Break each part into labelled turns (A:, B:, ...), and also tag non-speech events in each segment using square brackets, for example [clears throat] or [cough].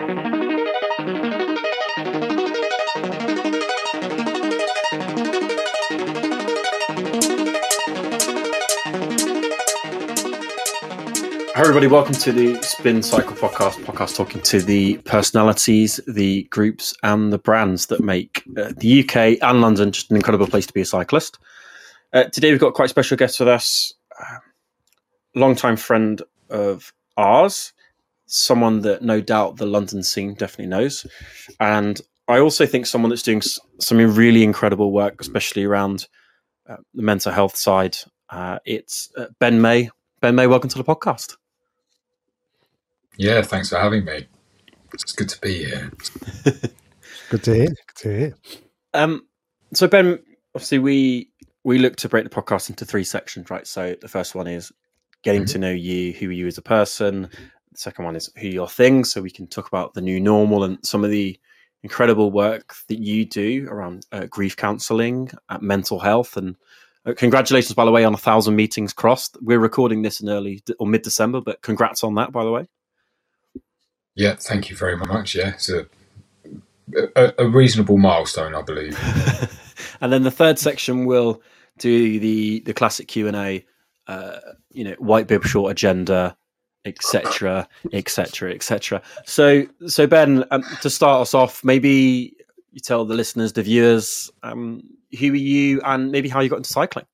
A: Hi, everybody. Welcome to the Spin Cycle podcast. Podcast talking to the personalities, the groups, and the brands that make uh, the UK and London just an incredible place to be a cyclist. Uh, today, we've got quite a special guest with us, uh, longtime friend of ours, someone that no doubt the London scene definitely knows, and I also think someone that's doing s- some really incredible work, especially around uh, the mental health side. Uh, it's uh, Ben May. Ben May, welcome to the podcast.
B: Yeah, thanks for having me. It's good to be here. [laughs]
C: Good to hear. Good to hear.
A: Um, so Ben, obviously we we look to break the podcast into three sections, right? So the first one is getting to know you, who are you as a person. Second one is who your thing so we can talk about the new normal and some of the incredible work that you do around uh, grief counselling, uh, mental health, and uh, congratulations, by the way, on a thousand meetings crossed. We're recording this in early or mid December, but congrats on that, by the way.
B: Yeah, thank you very much. Yeah, it's a a, a reasonable milestone, I believe. [laughs]
A: and then the third section will do the the classic Q and A, uh, you know, white bib short agenda, etc., etc., etc. So, so Ben, um, to start us off, maybe you tell the listeners, the viewers, um, who are you, and maybe how you got into cycling.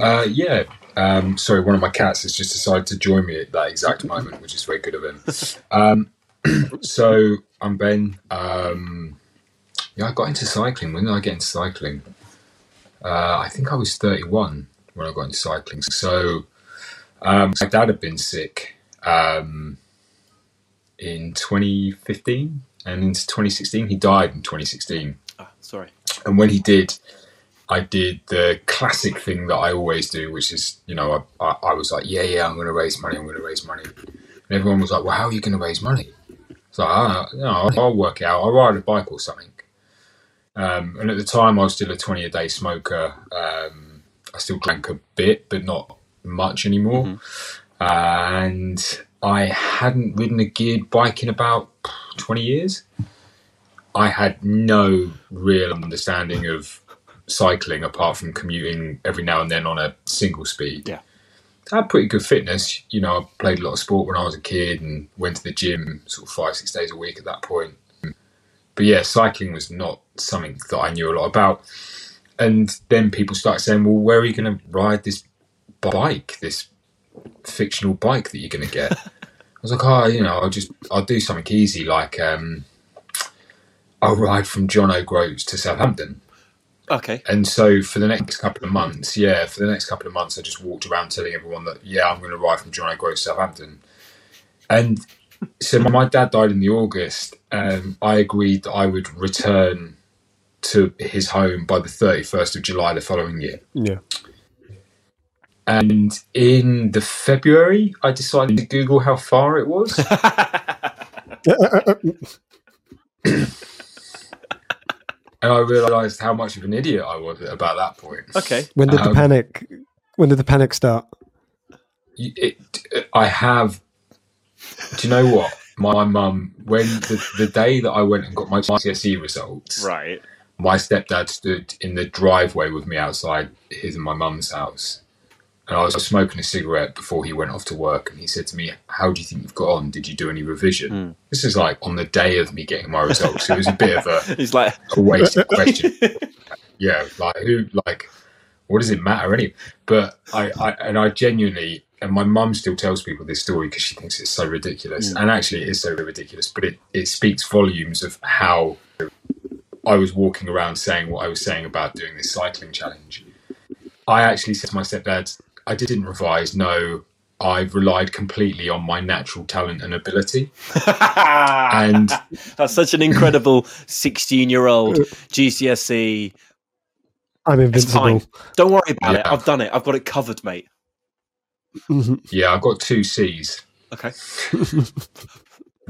B: Uh, yeah. Um, sorry, one of my cats has just decided to join me at that exact moment, which is very good of him. Um, [clears throat] so I'm Ben. Um, yeah, I got into cycling. When did I get into cycling? Uh, I think I was 31 when I got into cycling. So um, my dad had been sick um, in 2015 and into 2016. He died in 2016.
A: Ah, sorry.
B: And when he did, I did the classic thing that I always do, which is, you know, I, I, I was like, yeah, yeah, I'm going to raise money, I'm going to raise money. And everyone was like, well, how are you going to raise money? So I, you know, I'll work out. I'll ride a bike or something. Um, and at the time, I was still a 20 a day smoker. Um, I still drank a bit, but not much anymore. Mm-hmm. And I hadn't ridden a geared bike in about 20 years. I had no real understanding of cycling apart from commuting every now and then on a single speed.
A: Yeah.
B: I had pretty good fitness. You know, I played a lot of sport when I was a kid and went to the gym sort of five, six days a week at that point. But yeah, cycling was not something that I knew a lot about. And then people started saying, well, where are you going to ride this bike, this fictional bike that you're going to get? [laughs] I was like, oh, you know, I'll just, I'll do something easy like, um, I'll ride from John O'Groats to Southampton.
A: Okay.
B: And so for the next couple of months, yeah, for the next couple of months, I just walked around telling everyone that, yeah, I'm going to ride from John O'Groats to Southampton. And so my dad died in the August, and I agreed that I would return to his home by the 31st of July the following year.
C: Yeah.
B: And in the February, I decided to Google how far it was. [laughs] and I realised how much of an idiot I was about that point.
A: okay.
C: when did the
B: Um,
C: panic? When did the panic start?
B: You- It, I have. Do you know what? My mum, when the, the day that I went and got my GCSE results,
A: Right.
B: my stepdad stood in the driveway with me outside his and my mum's house. And I was smoking a cigarette before he went off to work. And he said to me, How do you think you've got on? Did you do any revision?
A: Hmm.
B: This is like on the day of me getting my results. it was a bit of a, [laughs]
A: He's like,
B: a wasted question. yeah, like who, like, what does it matter anyway? But I, I and I genuinely, and my mum still tells people this story because she thinks it's so ridiculous, and actually it is so ridiculous. But it it speaks volumes of how I was walking around saying what I was saying about doing this cycling challenge. I actually said to my stepdad, I didn't revise. No, I've relied completely on my natural talent and ability. [laughs] And
A: That's such an incredible 16 year old GCSE. [laughs]
C: I'm
A: It's fine.
C: invincible.
A: Don't worry about it. I've done it. I've got it covered, mate.
C: Mhm.
B: yeah, I've got two C's.
A: Okay. [laughs]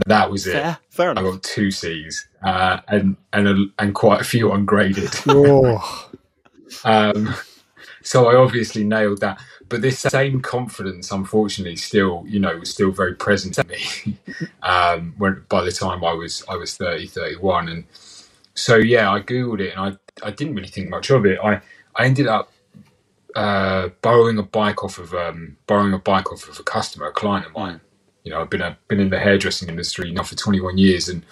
B: That was it.
A: Fair. Fair
B: I got two C's uh, and and a, and quite a few ungraded.
C: Oh,
B: um, so I obviously nailed that. But this same confidence, unfortunately, still you know was still very present in me. [laughs] um, when by the time I was I was 30, 31. and so yeah, I googled it and I I didn't really think much of it. I I ended up uh, borrowing a bike off of um, borrowing a bike off of a customer, a client of mine. You know, I've been a, been in the hairdressing industry now for 21 years, and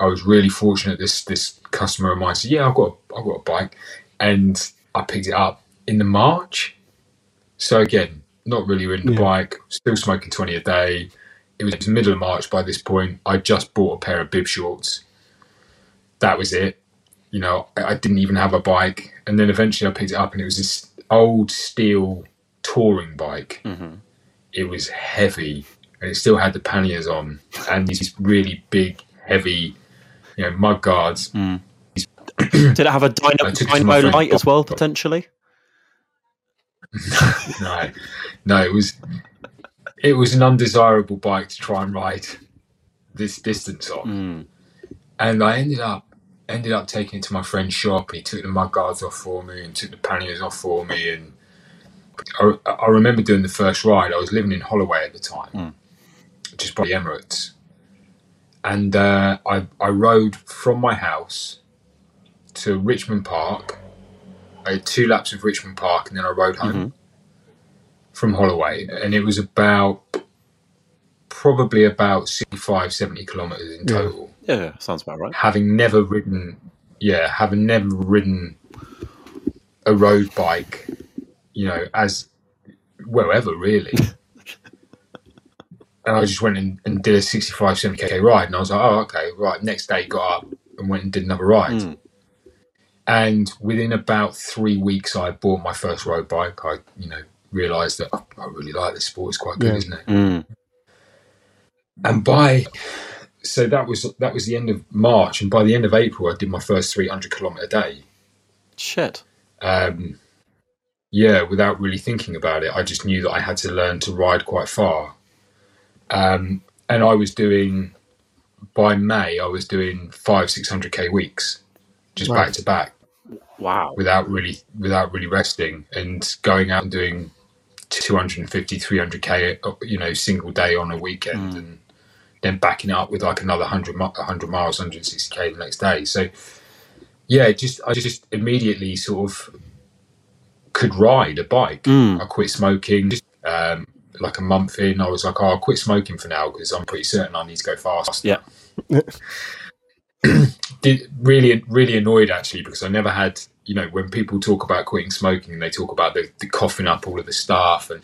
B: I was really fortunate. This this customer of mine said, "Yeah, I've got a, I've got a bike," and I picked it up in the March. So again, not really ridden the
C: Yeah.
B: bike, still smoking 20 a day. It was the middle of March by this point. I just bought a pair of bib shorts. That was it. You know, I I didn't even have a bike. And then eventually I picked it up and it was this old steel touring bike.
A: Mhm.
B: It was heavy and it still had the panniers on and these really big, heavy, you know, mud guards.
A: Did it have a dyno,
B: I took it to my
A: dynamo light as well, potentially? [laughs]
B: no, no, it was it was an undesirable bike to try and ride this distance on.
A: Mm.
B: And I ended up ended up taking it to my friend's shop. He took the mud guards off for me and took the panniers off for me. And I, I remember doing the first ride. I was living in Holloway at the time,
A: Mm.
B: just by the Emirates. And uh, I, I rode from my house to Richmond Park. I had two laps of Richmond Park and then I rode home
A: Mhm.
B: from Holloway. And it was about probably about 65, 70 kilometres in total
A: Yeah, sounds about right.
B: having never ridden, yeah, having never ridden a road bike, you know, as wherever really. [laughs] and I just went and, and did a 65, 70k ride, and I was like, oh, okay, right. Next day, got up and went and did another ride.
A: Mm.
B: And within about three weeks, I bought my first road bike. I, you know, realised that oh, I really like this sport. It's quite good,
C: Yeah.
B: isn't it?
A: Mm.
B: and by so that was that was the end of March, and by the end of April, I did my first 300 kilometer day.
A: Shit.
B: Um, yeah, without really thinking about it, I just knew that I had to learn to ride quite far. Um, and I was doing by May, I was doing five, six hundred k weeks, just
C: Wow.
B: back to back,
A: Wow.
B: without really without really resting, and going out and doing 250, 300 k, you know, single day on a weekend,
A: Mm.
B: and then backing it up with like another 100, 100 miles, 160 k the next day. So yeah, just I just immediately sort of could ride a bike.
A: Mm.
B: I quit smoking. Um, like a month in, I was like, "Oh, I'll quit smoking for now because I'm pretty certain I need to go fast."
A: Yeah. [clears throat]
B: Did really, really annoyed actually because I never had, you know, when people talk about quitting smoking, and they talk about the, the coughing up all of the stuff, and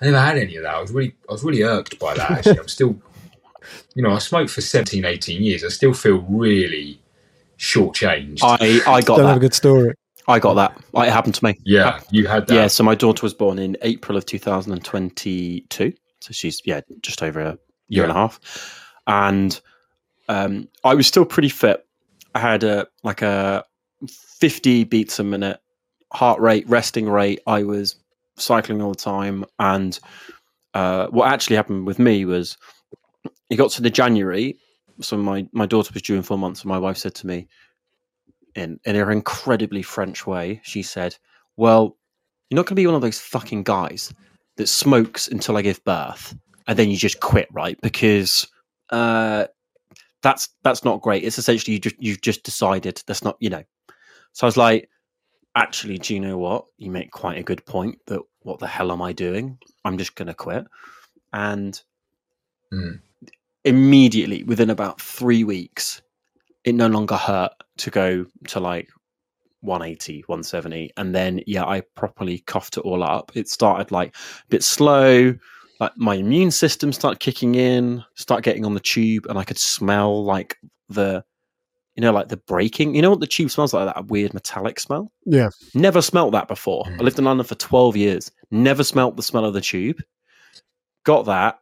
B: I never had any of that. I was really, I was really irked by that. Actually, I'm still, [laughs] you know, I smoked for 17, 18 years. I still feel really shortchanged.
A: I, I got
C: Don't have a good story.
A: I got that. It happened to me.
B: yeah, you had that.
A: Yeah, so my daughter was born in April of 2022. So she's, yeah, just over a year and a half. And um, I was still pretty fit. I had a like a 50 beats a minute heart rate, resting rate. I was cycling all the time. And uh, what actually happened with me was it got to the January. So my, my daughter was due in four months. And my wife said to me, in, in her incredibly French way, she said, Well, you're not going to be one of those fucking guys that smokes until I give birth and then you just quit, right? Because uh, that's that's not great. It's essentially you just you've just decided that's not you know. So I was like, actually, do you know what? You make quite a good point. That what the hell am I doing? I'm just going to quit. And
B: Mm.
A: immediately, within about three weeks, it no longer hurt to go to like 180, 170. And then, yeah, I properly coughed it all up. It started like a bit slow. Like my immune system start kicking in, start getting on the tube, and I could smell like the, you know, like the breaking. You know what the tube smells like? That weird metallic smell.
C: Yeah.
A: Never smelt that before.
B: Mm.
A: I lived in London for 12 years. Never smelt the smell of the tube. Got that.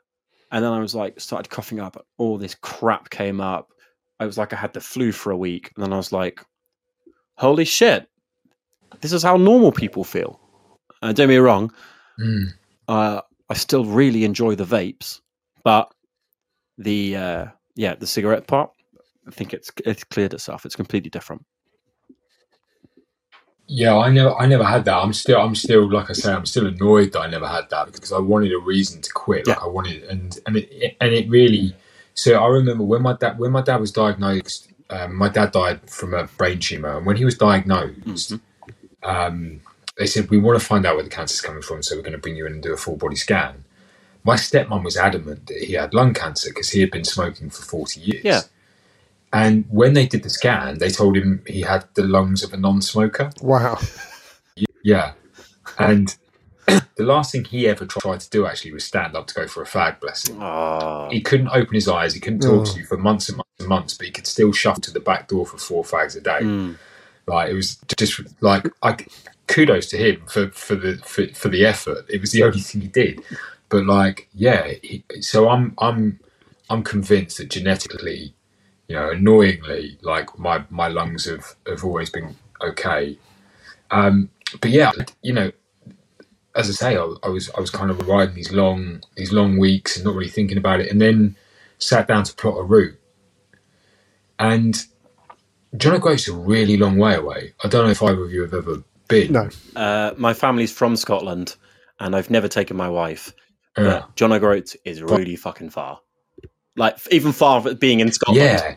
A: And then I was like, started coughing up. All this crap came up. I was like, I had the flu for a week. And then I was like, holy shit. This is how normal people feel. Uh, don't me wrong.
B: Mm.
A: Uh, I still really enjoy the vapes, but the uh, yeah, the cigarette part, I think it's it's cleared itself. It's completely different.
B: Yeah, I never, I never had that. I'm still, I'm still, like I say, I'm still annoyed that I never had that because I wanted a reason to quit. Like
A: Yeah.
B: I wanted, and and it, and it really. So I remember when my dad, when my dad was diagnosed. Um, my dad died from a brain tumor, and when he was diagnosed,
A: Mhm.
B: um, they said we want to find out where the cancer's coming from, so we're going to bring you in and do a full body scan. My stepmom was adamant that he had lung cancer because he had been smoking for forty years.
A: Yeah.
B: And when they did the scan, they told him he had the lungs of a non-smoker.
C: Wow. [laughs]
B: Yeah. And [clears throat] the last thing he ever tried to do actually was stand up to go for a fag, bless him.
A: Oh,
B: He couldn't open his eyes, he couldn't talk
C: Oh.
B: to you for months and months and months, but he could still shove to the back door for four fags a day.
A: Mm.
B: Like it was just like I kudos to him for, for the for, for the effort. It was the [laughs] only thing he did. But like, yeah, he, so I'm I'm I'm convinced that genetically, you know, annoyingly, like my my lungs have have always been okay. Um, but yeah, you know, as I say, I, I was I was kind of riding these long these long weeks and not really thinking about it, and then sat down to plot a route. And John O'Groat's a really long way away. I don't know if either of you have ever been.
C: No.
A: uh, my family's from Scotland, and I've never taken my wife.
B: Yeah.
A: But John O'Groat is really fucking far. Like even far of being in Scotland.
B: Yeah.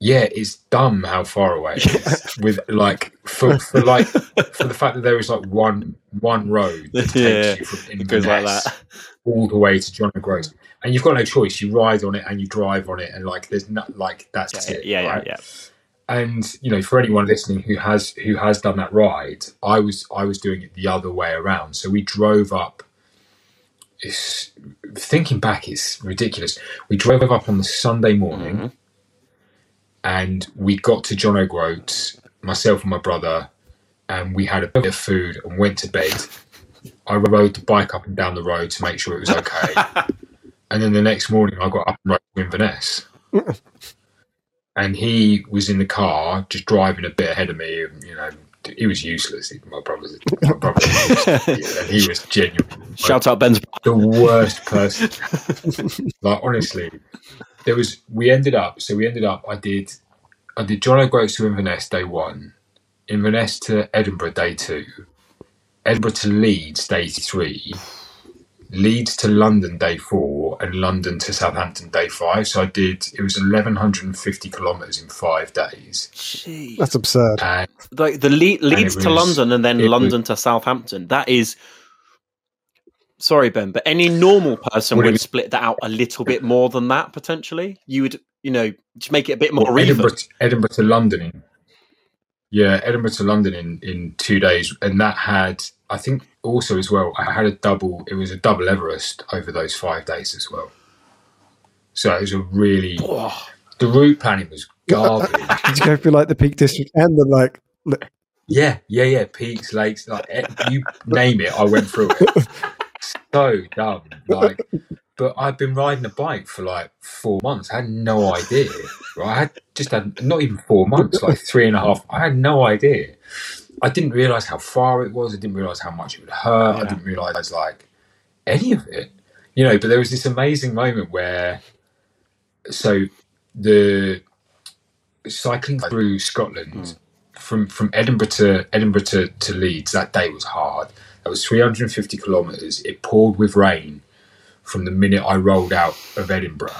B: Yeah, it's dumb how far away it is. [laughs] With like for, for like for the fact that there is like one one road that [laughs] takes
A: Yeah,
B: you from
A: It goes like
B: Inverness
A: that.
B: all the way to John O'Groat, and you've got no choice. You ride on it and you drive on it, and like there's not like that's
A: Yeah,
B: it.
A: yeah, yeah, yeah.
B: And you know, for anyone listening who has who has done that ride, I was I was doing it the other way around. So we drove up. It's, thinking back, it's ridiculous. We drove up on the Sunday morning,
A: Mhm.
B: and we got to John O'Groats, myself and my brother, and we had a bit of food and went to bed. I rode the bike up and down the road to make sure it was okay. [laughs] and then the next morning, I got up and rode to Inverness. [laughs] and he was in the car, just driving a bit ahead of me. And, you know, he was useless. My brother's, my brother, was, [laughs] and he was genuine
A: Shout out Ben's.
B: the worst person. like honestly, there was. We ended up. So we ended up. I did. I did John O'Groats to Inverness day one, Inverness to Edinburgh day two, Edinburgh to Leeds day three, Leeds to London day four, and London to Southampton day five. So I did. It was eleven hundred and fifty kilometres in five days.
A: Jeez.
C: That's absurd.
B: And
A: like the Le- Leeds to
B: was-
A: London and then
B: it was-
A: London to Southampton. That is. Sorry, Ben, but any normal person
B: Would it
A: split that out a little bit more than that potentially. You would, you know, just make it a bit more
B: Edinburgh, to, Edinburgh to London in yeah, Edinburgh to London in in two days, and that had I think also as well. I had a double. It was a double Everest over those five days as well. So it was a really
A: Oh,
B: the route planning was garbage. [laughs]
C: Did you go through like the Peak District and the like?
B: yeah, yeah, yeah. Peaks, lakes, like you name it, I went through it. [laughs] So dumb, like. But I'd been riding a bike for like four months. I had no idea. Right? I had just had not even four months, like three and a half. I had no idea. I didn't realize how far it was. I didn't realize how much it would hurt. I didn't realize like any of it. You know, but there was this amazing moment where so the cycling through Scotland hmm. from from Edinburgh to Edinburgh to, to Leeds that day was hard. That was 350 kilometres. It poured with rain from the minute I rolled out of Edinburgh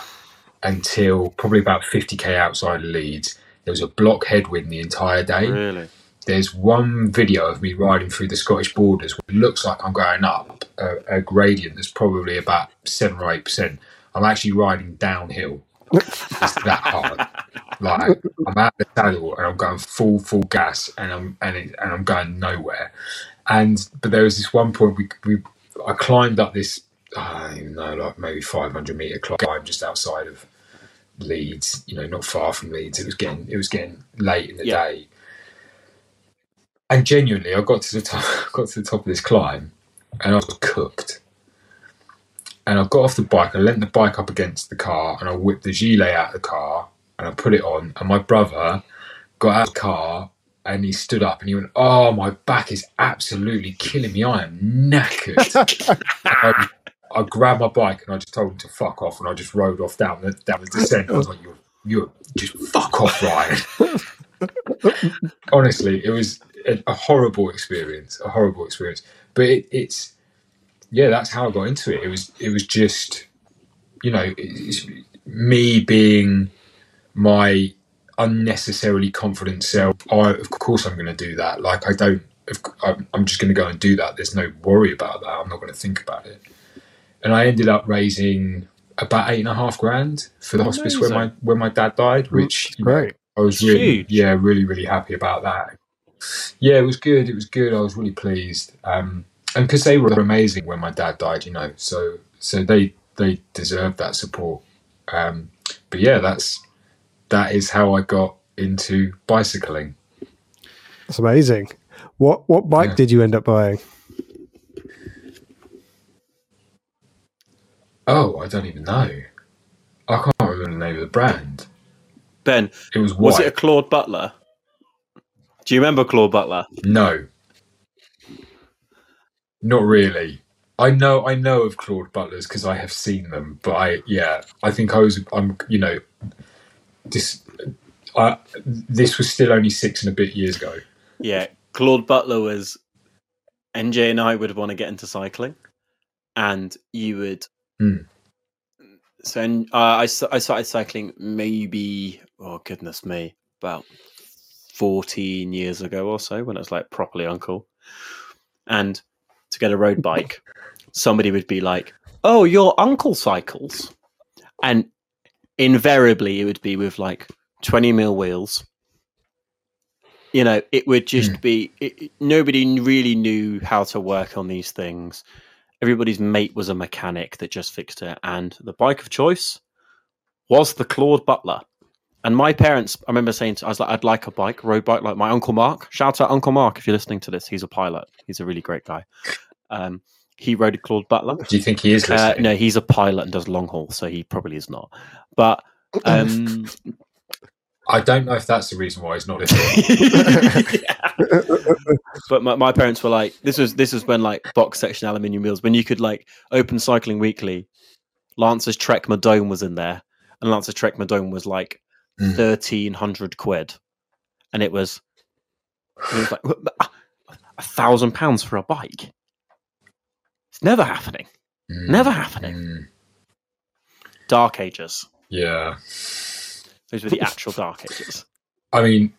B: until probably about 50k outside of Leeds. There was a block headwind the entire day.
A: really?
B: There's one video of me riding through the Scottish borders where it looks like I'm going up a, a gradient that's probably about seven or eight percent. I'm actually riding downhill. It's that hard. Like I'm out the saddle and I'm going full full gas and I'm and, it, and I'm going nowhere. And but there was this one point we we I climbed up this I don't even know like maybe 500 meter climb just outside of Leeds. You know, not far from Leeds. It was getting it was getting late in the
A: Yeah.
B: day. And genuinely, I got to the top, [laughs] got to the top of this climb, and I was cooked. And I got off the bike, I leant the bike up against the car, and I whipped the gilet out of the car, and I put it on. And my brother got out of the car, and he stood up, and he went, "Oh, my back is absolutely killing me. I am knackered." I, [laughs] um, I grabbed my bike, and I just told him to fuck off, and I just rode off down the down the descent. I was like, "You're, you're just fuck off, Ryan." honestly, it was a, a horrible experience, a horrible experience. But it, it's yeah, that's how I got into it. It was it was just you know me being my unnecessarily confident self. I, of course, I'm going to do that. Like I don't. I'm just going to go and do that. There's no worry about that. I'm not going to think about it. And I ended up raising about eight and a half grand for the hospice where my where my dad died, which you know, I was really
A: huge.
B: yeah really really happy about that. Yeah, it was good. It was good. I was really pleased. Um, and because they were amazing when my dad died, you know, so so they they deserved that support. Um, but yeah, that's that is how I got into bicycling.
C: That's amazing. What what bike
B: Yeah.
C: did you end up buying?
B: Oh, I don't even know. I can't remember the name of the brand.
A: Ben,
B: It was
A: was it a Claude Butler? Do you remember Claude Butler?
B: No, not really. I know I know of Claude Butlers because I have seen them, but I yeah I think I was I'm you know this I this was still only six and a bit years ago.
A: Yeah, Claude Butler was. NJ and I would want to get into cycling, and you would.
B: Hmm.
A: So and, uh, I I started cycling maybe oh goodness me about fourteen years ago or so when it was like properly uncool, and to get a road [laughs] bike, somebody would be like, "Oh, your uncle cycles," and invariably it would be with like twenty mil wheels you know it would just
B: Mm.
A: be it- nobody really knew how to work on these things everybody's mate was a mechanic that just fixed it and the bike of choice was the claude butler. And my parents i remember saying to, i was like i'd like a bike road bike like my uncle mark. Shout out uncle mark if you're listening to this. He's a pilot. He's a really great guy. Um, he rode a claude butler.
B: Do you think he is
A: uh, no he's a pilot and does long haul so he probably is not. But um, [laughs]
B: I don't know if that's the reason why he's not listening. [laughs]
A: Yeah. but my, my parents were like, this was this was when like box section aluminium wheels, when you could like open Cycling Weekly, Lance's Trek Madone was in there, and Lance's Trek Madone was like
B: Mm.
A: thirteen hundred quid, and it was it was like a thousand pounds for a bike. It's never happening.
B: Mm,
A: Never happening.
B: mm,
A: Dark Ages.
B: yeah.
A: Those were the [laughs] actual Dark Ages.
B: I mean,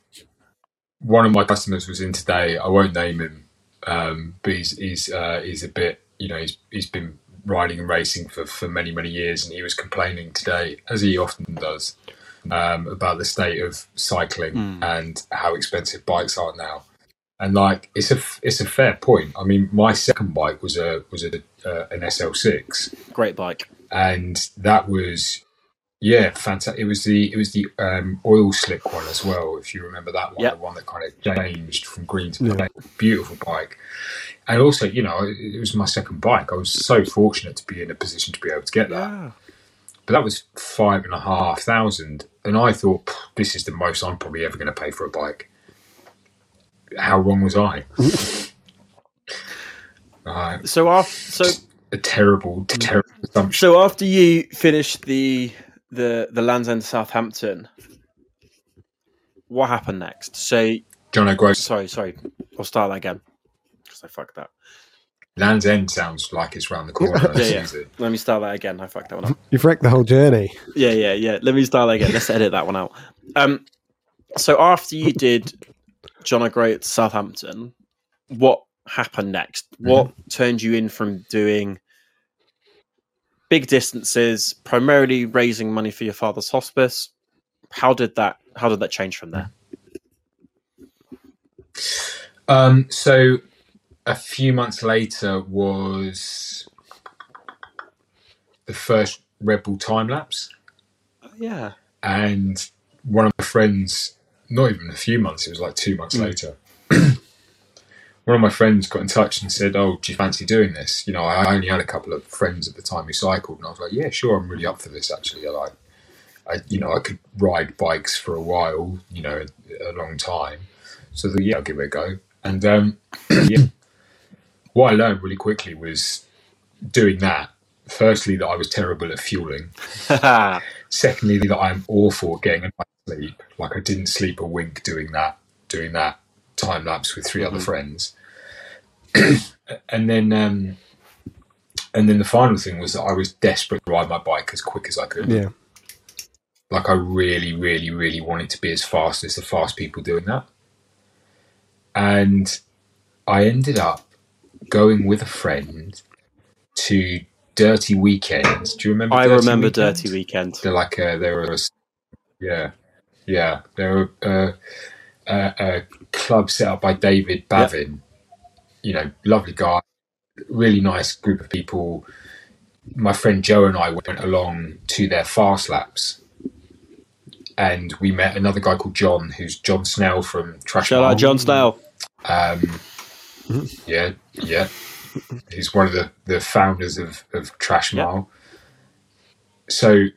B: one of my customers was in today. I won't name him, um, but he's he's uh, he's a bit you know he's he's been riding and racing for, for many many years, and he was complaining today, as he often does, um, about the state of cycling
A: Mm.
B: and how expensive bikes are now. And like it's a it's a fair point. I mean, my second bike was a was a uh, an SL6,
A: Great bike.
B: and that was yeah fantastic it was the it was the um, oil slick one as well if you remember that one
A: Yep.
B: the one that kind of changed from green to
C: Yeah.
B: black. Beautiful bike. And also you know it, it was my second bike. I was so fortunate to be in a position to be able to get that.
A: Yeah.
B: but that was five and a half thousand and i thought this is the most i'm probably ever going to pay for a bike. How wrong was i? [laughs] Uh,
A: So after so
B: a terrible terrible assumption.
A: So after you finished the the the Land's End Southampton, what happened next? So
B: john o'groats
A: sorry, sorry, I'll start that again because I fucked that.
B: Land's End sounds like it's round the corner.
A: Yeah, yeah. Let me start that again. I fucked that one up.
C: You've wrecked the whole journey.
A: Yeah, yeah, yeah. Let me start that again. Let's edit that one out. Um, so after you did John O'Groat Southampton, what happened next? What turned you in from doing big distances, primarily raising money for your father's hospice? How did that? How did that change from there?
B: Um, so a few months later was the first Red Bull Timelaps,
A: Oh, yeah.
B: and one of my friends, not even a few months, it was like two months
A: Mm.
B: later. One of my friends got in touch and said, "Oh, do you fancy doing this?" You know, I only had a couple of friends at the time who cycled, and I was like, "Yeah, sure, I'm really up for this. Actually, I like, I, you know, I could ride bikes for a while, you know, a, a long time. So the, yeah, I'll give it a go." And um, [clears throat] yeah, what I learned really quickly was doing that. Firstly, that I was terrible at fueling. [laughs] Secondly, that I'm awful at getting enough sleep. Like I didn't sleep a wink doing that. doing that Timelaps with 3 other
A: Mhm.
B: friends. [clears throat] and then um, and then the final thing was that I was desperate to ride my bike as quick as I could.
C: Yeah.
B: Like I really, really, really wanted to be as fast as the fast people doing that. And I ended up going with a friend to Dirty Weekends. Do you remember?
A: I
B: Dirty
A: remember
B: Weekends?
A: Dirty Weekend.
B: They're like uh, they were, a, yeah, yeah. They're a, a, a club set up by David Bavin. You know, lovely guy, really nice group of people. My friend Joe and I went along to their fast laps, and we met another guy called John, who's John Snell from Trash.
A: Shout
B: Mile.
A: out John Snell.
B: Um, yeah, yeah. He's one of the, the founders of, of Trash. Mile. So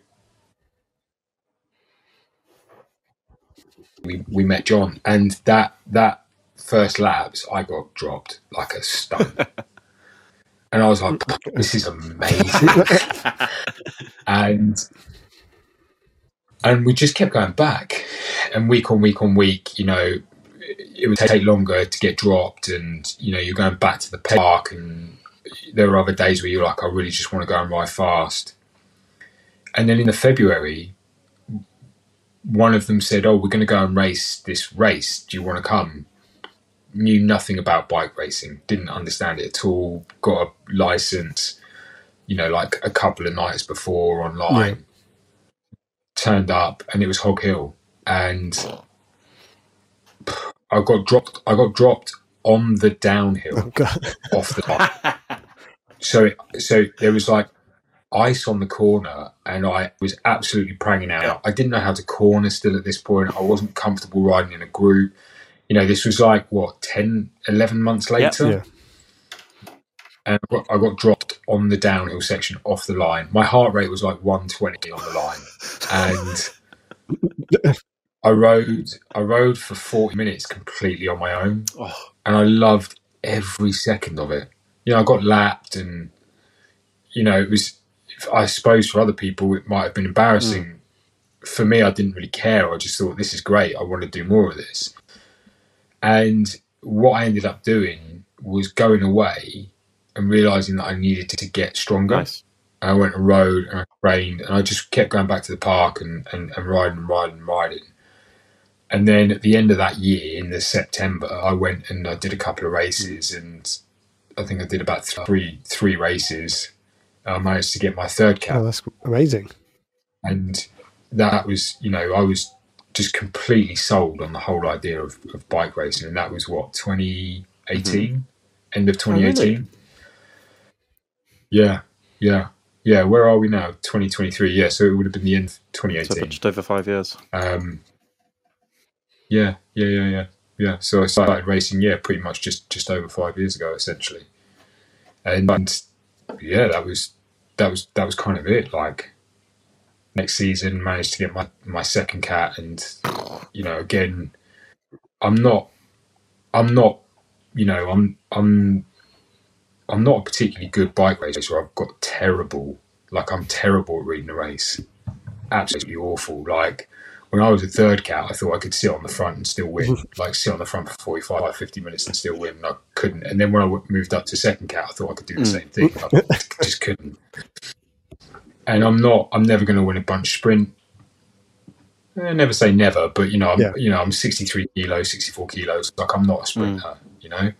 B: we we met John, and that that first labs, I got dropped like a stone, [laughs] and I was like, "This is amazing." [laughs] and and we just kept going back. And week on week on week you know it would take longer to get dropped and you know you're going back to the park and there were other days where you're like i really just want to go and ride fast. And then in the february one of them said oh we're going to go and race this race. Do you want to come? Knew nothing about bike racing. Didn't understand it at all. Got a license you know like a couple of nights before online. Turned up and it was Hog Hill. And I got dropped I got dropped on the downhill
C: Oh,
B: off the bike. [laughs] So so there was like ice on the corner and I was absolutely pranging out. I didn't know how to corner still at this point. I wasn't comfortable riding in a group. You know, this was like what 10 11 months later
C: Yeah.
B: and I got, I got dropped on the downhill section off the line. My heart rate was like 120 on the line, and I rode I rode for 40 minutes completely on my own,
A: Oh,
B: and I loved every second of it. You know, I got lapped, and you know, it was. I suppose for other people it might have been embarrassing. Mm. For me, I didn't really care. I just thought this is great. I want to do more of this. And what I ended up doing was going away and realizing that I needed to get stronger.
A: nice.
B: And I went and rode and I trained and I just kept going back to the park and, and, and riding and riding and riding. And then at the end of that year, in the September, I went and I did a couple of races and I think I did about three three races. I managed to get my third cat
C: Oh, that's amazing.
B: and that was you know I was just completely sold on the whole idea of, of bike racing. And that was what 2018 end of
A: Oh, really?
B: 2018 yeah yeah yeah. Where are we now? 2023 yeah so it would have been the end of
A: So
B: 2018
A: just over five years.
B: um yeah yeah yeah yeah yeah. So I started racing yeah pretty much just just over five years ago essentially. And, and yeah that was that was that was kind of it. Like next season managed to get my my second cat and you know again i'm not i'm not you know i'm i'm i'm not a particularly good bike racer. I've got terrible like i'm terrible at reading a race. Absolutely awful. Like when I was a third cat, I thought I could sit on the front and still win. [laughs] like sit on the front for 45, 50 minutes and still win. And I couldn't. And then when I moved up to second cat, I thought I could do the
A: Mm.
B: same thing. I [laughs] just couldn't. And I'm not. I'm never going to win a bunch sprint. I never say never, but you know, I'm,
C: Yeah.
B: you know, I'm 63 kilos, 64 kilos. Like I'm not a sprinter, you know.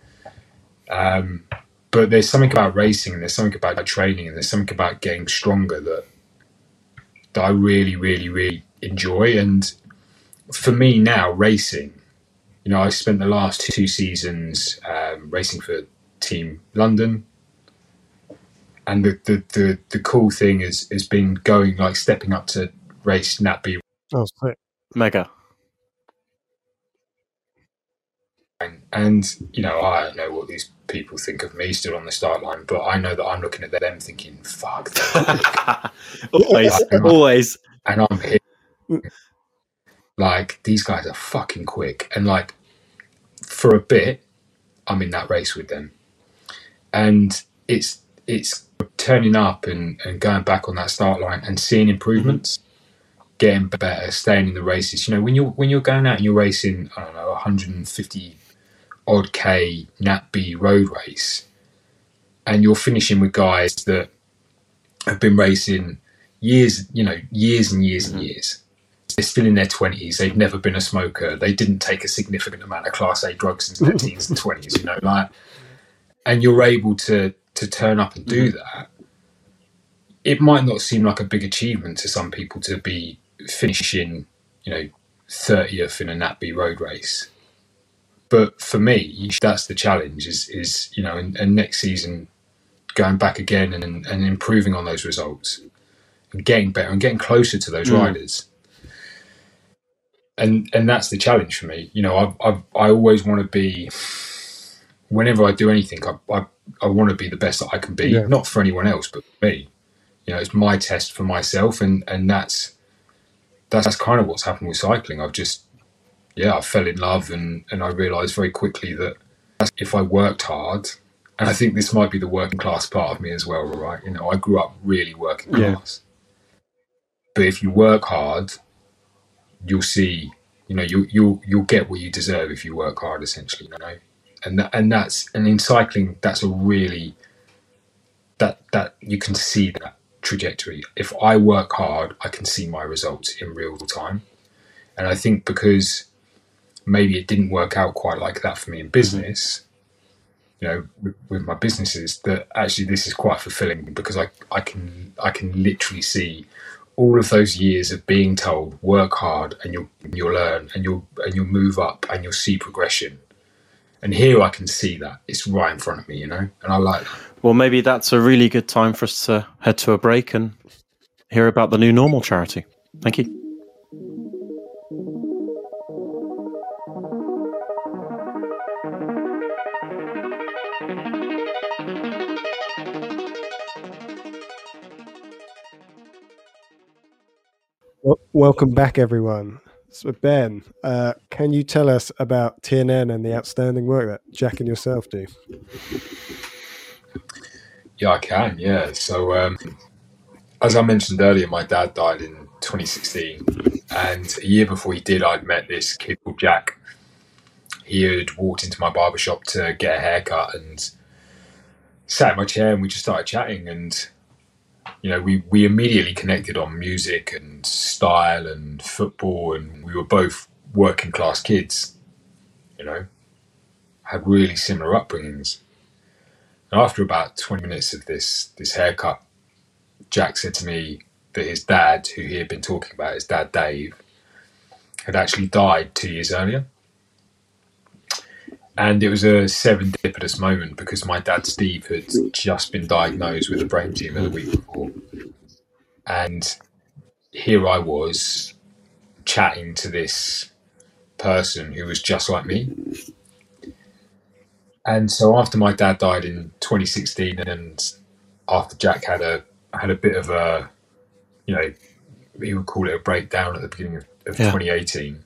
B: Um, but there's something about racing, and there's something about training, and there's something about getting stronger that that I really, really, really enjoy. And for me now, racing, you know, I spent the last two seasons um, racing for Team London. And the, the, the, the cool thing is has been going like stepping up to race Nat B
C: Oh, sick.
A: Mega.
B: and you know I don't know what these people think of me still on the start line, but I know that I'm looking at them thinking, "Fuck," [laughs]
A: always, [laughs] always.
B: and I'm here. Like these guys are fucking quick, and like for a bit, I'm in that race with them, and it's it's turning up and, and going back on that start line and seeing improvements. Mm-hmm. getting better, staying in the races. You know, when you're when you're going out and you're racing, I don't know, 150 odd k Nat B road race, and you're finishing with guys that have been racing years, you know, years and years and mm-hmm. years. They're still in their twenties. They've never been a smoker. They didn't take a significant amount of Class A drugs in their teens and twenties. You know, like, and you're able to to turn up and do that. It might not seem like a big achievement to some people to be finishing, you know, thirtieth in a Nat B road race. But for me, that's the challenge. Is is you know, and, and next season, going back again and and improving on those results, and getting better and getting closer to those
A: Mm.
B: riders. And and that's the challenge for me. You know, I I I always want to be. Whenever I do anything, I I, I want to be the best that I can be.
C: Yeah.
B: Not for anyone else, but for me. You know, it's my test for myself, and and that's that's, that's kind of what's happened with cycling. I've just yeah, I fell in love, and and I realised very quickly that if I worked hard, and I think this might be the working class part of me as well, right? You know, I grew up really working
C: Yeah.
B: class, but if you work hard, you'll see, you know, you you'll you'll get what you deserve if you work hard, essentially, you know, and that, and that's and in cycling, that's a really that that you can see that trajectory. If I work hard, I can see my results in real time, and I think because maybe it didn't work out quite like that for me in mm-hmm. business. You know, with, with my businesses, that actually this is quite fulfilling because I, I can I can literally see all of those years of being told work hard and you'll you'll learn and you'll and you'll move up and you'll see progression. And here I can see that it's right in front of me, you know, and I like that.
A: Well, maybe that's a really good time for us to head to a break and hear about the new normal charity. Thank you.
C: Well, welcome back, everyone. So, Ben, uh, can you tell us about TNN and the outstanding work that Jack and yourself do?
B: Yeah, I can. Yeah. So, um, as I mentioned earlier, my dad died in 2016, and a year before he did, I'd met this kid called Jack. He had walked into my barber shop to get a haircut and sat in my chair, and we just started chatting. And you know, we we immediately connected on music and style and football, and we were both working class kids. You know, had really similar upbringings. And after about 20 minutes of this this haircut, Jack said to me that his dad, who he had been talking about, his dad Dave, had actually died two years earlier. And it was a serendipitous moment because my dad Steve had just been diagnosed with a brain tumor the week before. And here I was chatting to this person who was just like me. And so after my dad died in 2016, and after Jack had a had a bit of a, you know, he would call it a breakdown at the beginning of, of
A: Yeah.
B: 2018.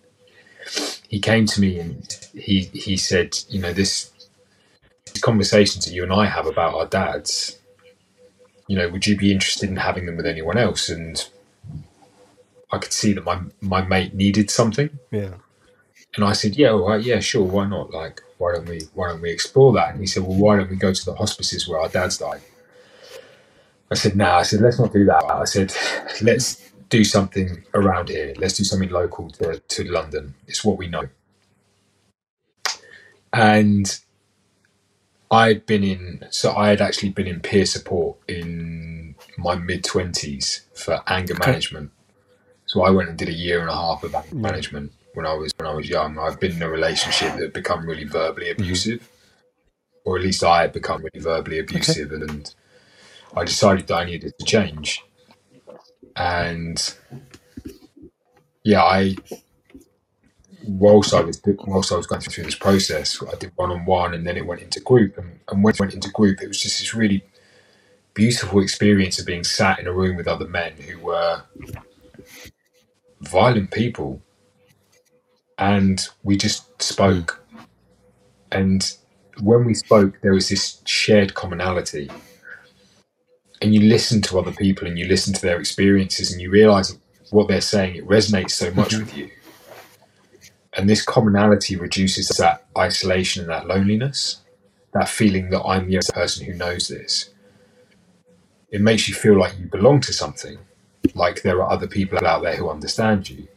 B: He came to me and he he said, you know, this these conversations that you and I have about our dads, you know, would you be interested in having them with anyone else? And I could see that my my mate needed something.
C: Yeah.
B: And I said, yeah, right, yeah, sure, why not? Like, why don't we why don't we explore that? And he said, well, why don't we go to the hospices where our dads died? I said, no. I said, let's not do that. I said, let's do something around here. Let's do something local to, to London. It's what we know. And I'd been in, so I had actually been in peer support in my mid 20s for anger
A: Okay.
B: management. So I went and did a year and a half of anger management when I was when I was young. I've been in a relationship that had become really verbally mm-hmm. abusive, or at least I had become really verbally abusive, and I decided that I needed to change. And yeah, I whilst I was whilst I was going through this process, I did one on one, and then it went into group, and, and when it went into group, it was just this really beautiful experience of being sat in a room with other men who were violent people. And we just spoke. And when we spoke there was this shared commonality and you listen to other people and you listen to their experiences and you realize what they're saying, it resonates so much mm-hmm. with you. And this commonality reduces that isolation and that loneliness, that feeling that I'm the only person who knows this. It makes you feel like you belong to something, like there are other people out there who understand you.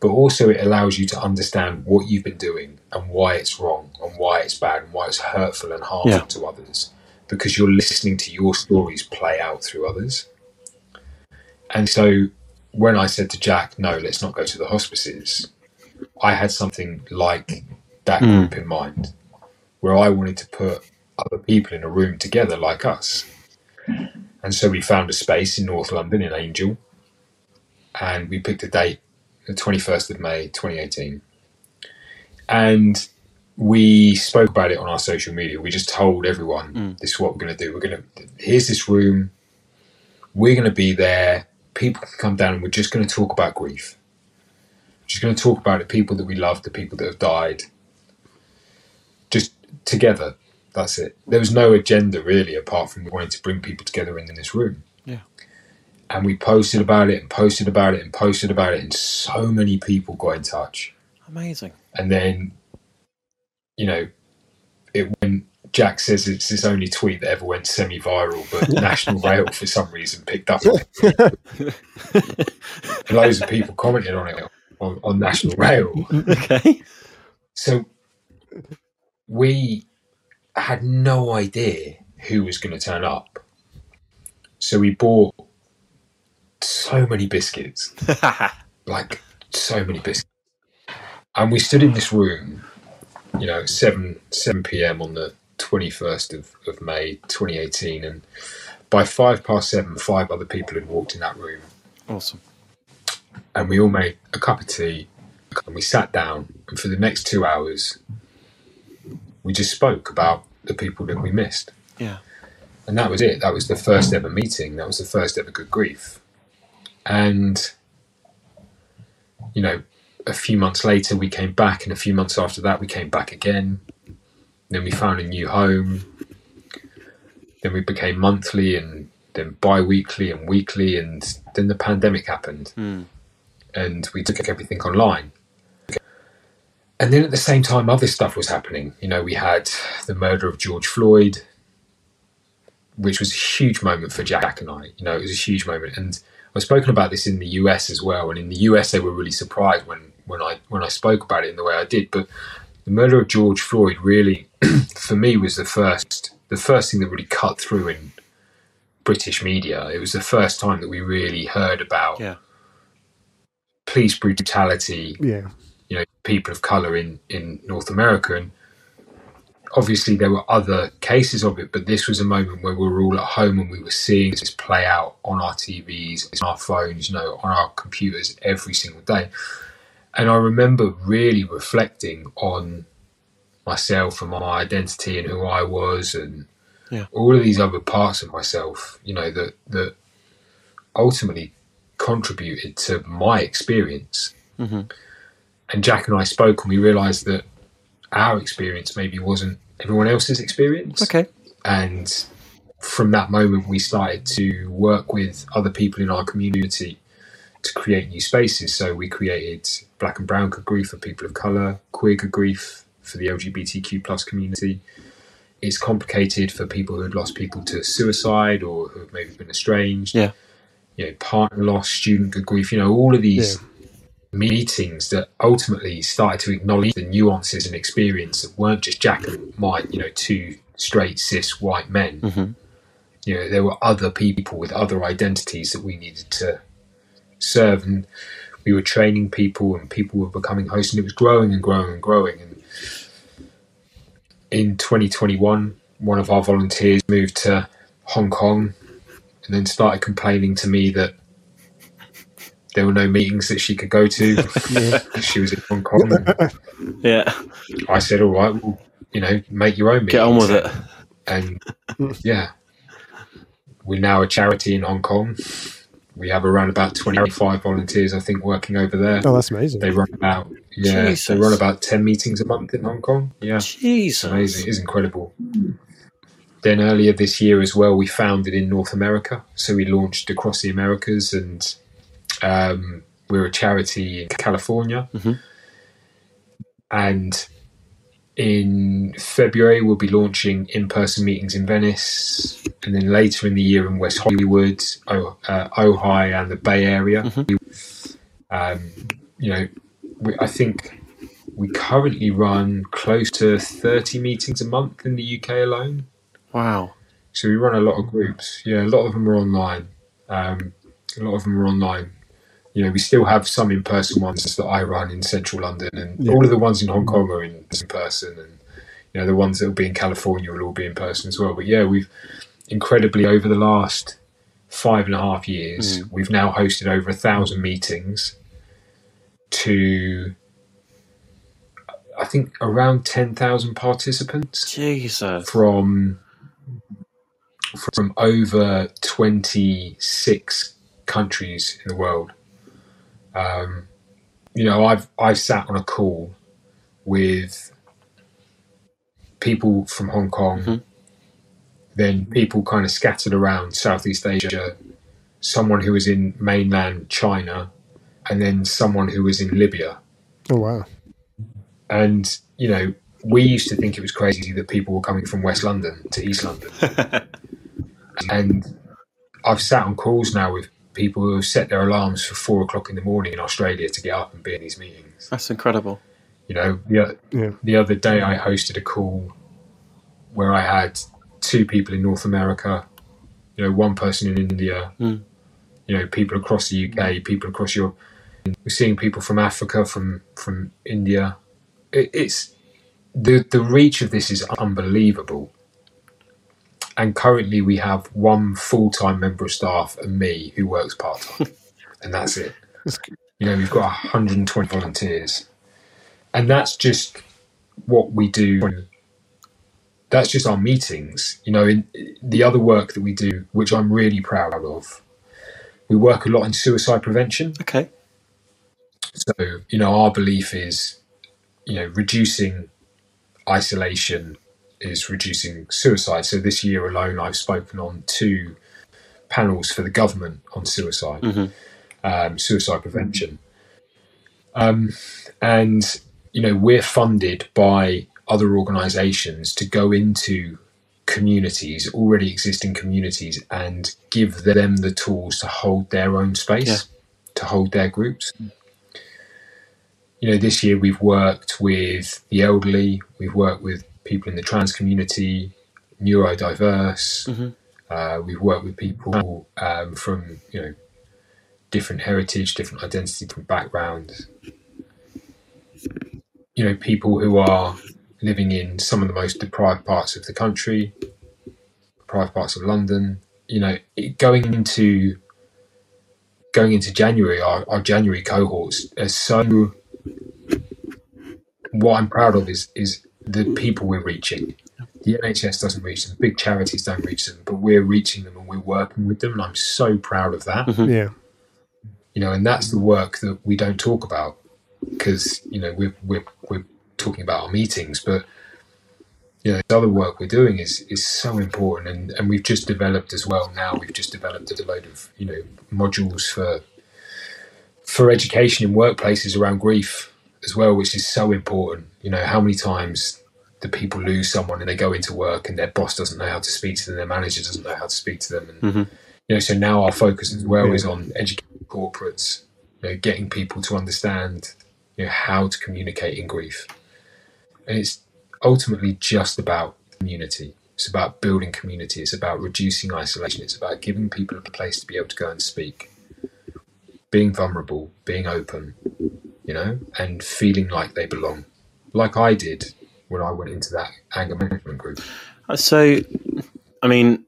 B: But also, it allows you to understand what you've been doing and why it's wrong and why it's bad and why it's hurtful and harmful
A: Yeah.
B: to others because you're listening to your stories play out through others. And so when I said to Jack, no, let's not go to the hospices, I had something like that
A: Mm.
B: group in mind, where I wanted to put other people in a room together like us. And so we found a space in North London in Angel, and we picked a date, the 21st of May, 2018. And we spoke about it on our social media. We just told everyone
A: Mm.
B: this is what we're going to do. We're going to, here's this room. We're going to be there. People can come down and we're just going to talk about grief. Just going to talk about the people that we love, the people that have died. Just together. That's it. There was no agenda really, apart from wanting to bring people together in this room.
A: Yeah.
B: And we posted about it and posted about it and posted about it, and so many people got in touch
A: Amazing.
B: and then you know it when Jack says it's his only tweet that ever went semi-viral, but [laughs] National Rail for some reason picked up on it. [laughs] Loads of people commented on it on, on National Rail.
A: okay.
B: So we had no idea who was going to turn up. So we bought so many biscuits. [laughs] like so many biscuits. And we stood in this room, you know, seven seven PM on the twenty first of, of May twenty eighteen and by five past seven, five other people had walked in that room
A: awesome.
B: and we all made a cup of tea and we sat down and for the next two hours we just spoke about the people that we missed.
A: Yeah.
B: And that was it. That was the first ever meeting. That was the first ever good grief. And, you know, a few months later, we came back, and a few months after that, we came back again. Then we found a new home. Then we became monthly and then bi weekly and weekly. And then the pandemic happened,
A: Mm.
B: and we took everything online. And then at the same time, other stuff was happening. You know, we had the murder of George Floyd, which was a huge moment for Jack and I. You know, it was a huge moment, and I've spoken about this in the US as well. And in the US, they were really surprised when when I when I spoke about it in the way I did. But the murder of George Floyd really, [clears throat] for me, was the first the first thing that really cut through in British media. It was the first time that we really heard about
A: Yeah.
B: police brutality
C: Yeah.
B: you know people of color in in North America and obviously there were other cases of it but this was a moment where we were all at home and we were seeing this play out on our TVs on our phones you know on our computers every single day and I remember really reflecting on myself and my identity and who I was and
A: Yeah.
B: all of these other parts of myself you know that that ultimately contributed to my experience
A: hmm
B: and Jack and I spoke and we realized that our experience maybe wasn't everyone else's experience.
A: Okay.
B: And from that moment, we started to work with other people in our community to create new spaces. So we created Black and Brown Good Grief for people of color, Queer Good Grief for the LGBTQ plus community. It's complicated for people who had lost people to suicide or who have maybe been estranged.
A: Yeah.
B: You know, partner loss, student good grief. You know, all of these meetings that ultimately started to acknowledge the nuances and experience that weren't just Jack and Mike, you know, two straight cis white men.
A: hmm
B: You know, there were other people with other identities that we needed to serve, and we were training people, and people were becoming hosts, and it was growing and growing and growing. And in 2021, one of our volunteers moved to Hong Kong, and then started complaining to me that there were no meetings that she could go to. [laughs]
C: Yeah.
B: she was in Hong Kong. And
A: Yeah.
B: I said, "All right, well, you know, make your own meetings."
A: Get on with it.
B: And yeah, we're now a charity in Hong Kong. We have around about twenty-five volunteers, I think, working over there.
C: Oh, that's amazing.
B: They run about yeah,
A: Jesus.
B: they run about ten meetings a month in Hong Kong. Yeah, it's
A: Jesus.
B: amazing. It is incredible. Then earlier this year as well, we founded in North America. So we launched across the Americas and Um, we're a charity in California,
A: Mhm.
B: and in February we'll be launching in-person meetings in Venice, and then later in the year in West Hollywood, oh, uh, Ojai, and the Bay Area. Um, you know, we, I think we currently run close to 30 meetings a month in the UK alone.
A: Wow.
B: So we run a lot of groups. Yeah, a lot of them are online. Um, a lot of them are online. You know, we still have some in-person ones that I run in central London, and
C: Yeah.
B: all of the ones in Hong Kong are in, in person, and you know the ones that will be in California will all be in person as well. But yeah, we've incredibly over the last five and a half years, mm. we've now hosted over a thousand meetings to I think around ten thousand participants
A: Jesus.
B: from from over 26 countries in the world. Um, you know, I've I've sat on a call with people from Hong Kong,
A: Mhm.
B: then people kind of scattered around Southeast Asia, someone who was in mainland China, and then someone who was in Libya.
C: Oh wow.
B: And you know, we used to think it was crazy that people were coming from West London to East London. [laughs] and I've sat on calls now with people who have set their alarms for four o'clock in the morning in Australia to get up and be in these meetings.
A: That's incredible.
B: You know, the,
C: Yeah.
B: the other day I hosted a call where I had two people in North America, you know, one person in India,
A: Mm.
B: you know, people across the UK, people across Europe. We're seeing people from Africa, from from India. It, it's the the reach of this is unbelievable. And currently, we have one full time member of staff and me who works part time, [laughs] and that's it. You know, we've got 120 volunteers, and that's just what we do. That's just our meetings. You know, in, the other work that we do, which I'm really proud of, we work a lot in suicide prevention.
A: Okay.
B: So, you know, our belief is, you know, reducing isolation is reducing suicide. So this year alone, I've spoken on two panels for the government on suicide,
A: Mhm.
B: um, suicide prevention. Um, and, you know, we're funded by other organizations to go into communities, already existing communities, and give them the tools to hold their own space,
A: Yeah.
B: to hold their groups you know, this year we've worked with the elderly, we've worked with people in the trans community, neurodiverse,
A: Mhm.
B: uh, we've worked with people um, from, you know, different heritage, different identity, different backgrounds. You know, people who are living in some of the most deprived parts of the country, deprived parts of London. You know, it, going into going into January, our, our January cohorts are so what I'm proud of is is the people we're reaching. The NHS doesn't reach them, big charities don't reach them, but we're reaching them and we're working with them, and I'm so proud of that. Mm-hmm.
C: Yeah.
B: You know, and that's the work that we don't talk about because you know we're we're we're talking about our meetings, but you know, the other work we're doing is is so important, and and we've just developed as well. Now we've just developed a load of you know modules for for education in workplaces around grief as well, which is so important. You know, how many times do people lose someone and they go into work and their boss doesn't know how to speak to them, their manager doesn't know how to speak to them, and
A: Mhm.
B: you know, so now our focus as well
C: Yeah.
B: is on educating corporates, you know, getting people to understand you know how to communicate in grief, and it's ultimately just about community. It's about building community. It's about reducing isolation. It's about giving people a place to be able to go and speak, being vulnerable, being open, you know, and feeling like they belong, like I did when I went into that anger management group.
A: Uh, So, I mean,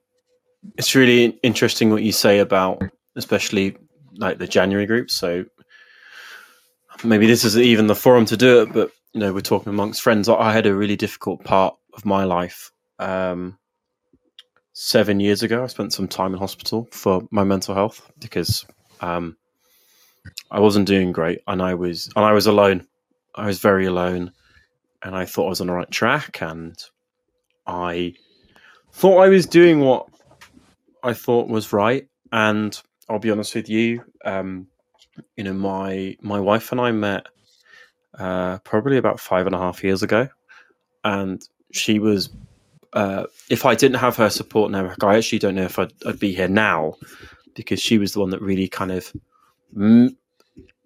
A: it's really interesting what you say about, especially like the January group. So, maybe this is even the forum to do it, but you know, we're talking amongst friends. I- I had a really difficult part of my life. Um, seven years ago, I spent some time in hospital for my mental health because um, I wasn't doing great, and I was and I was alone. I was very alone, and I thought I was on the right track, and I thought I was doing what I thought was right. And I'll be honest with you, um, you know, my my wife and I met uh, probably about five and a half years ago, and she was. Uh, if I didn't have her support network, I actually don't know if I'd, I'd be here now, because she was the one that really kind of mm,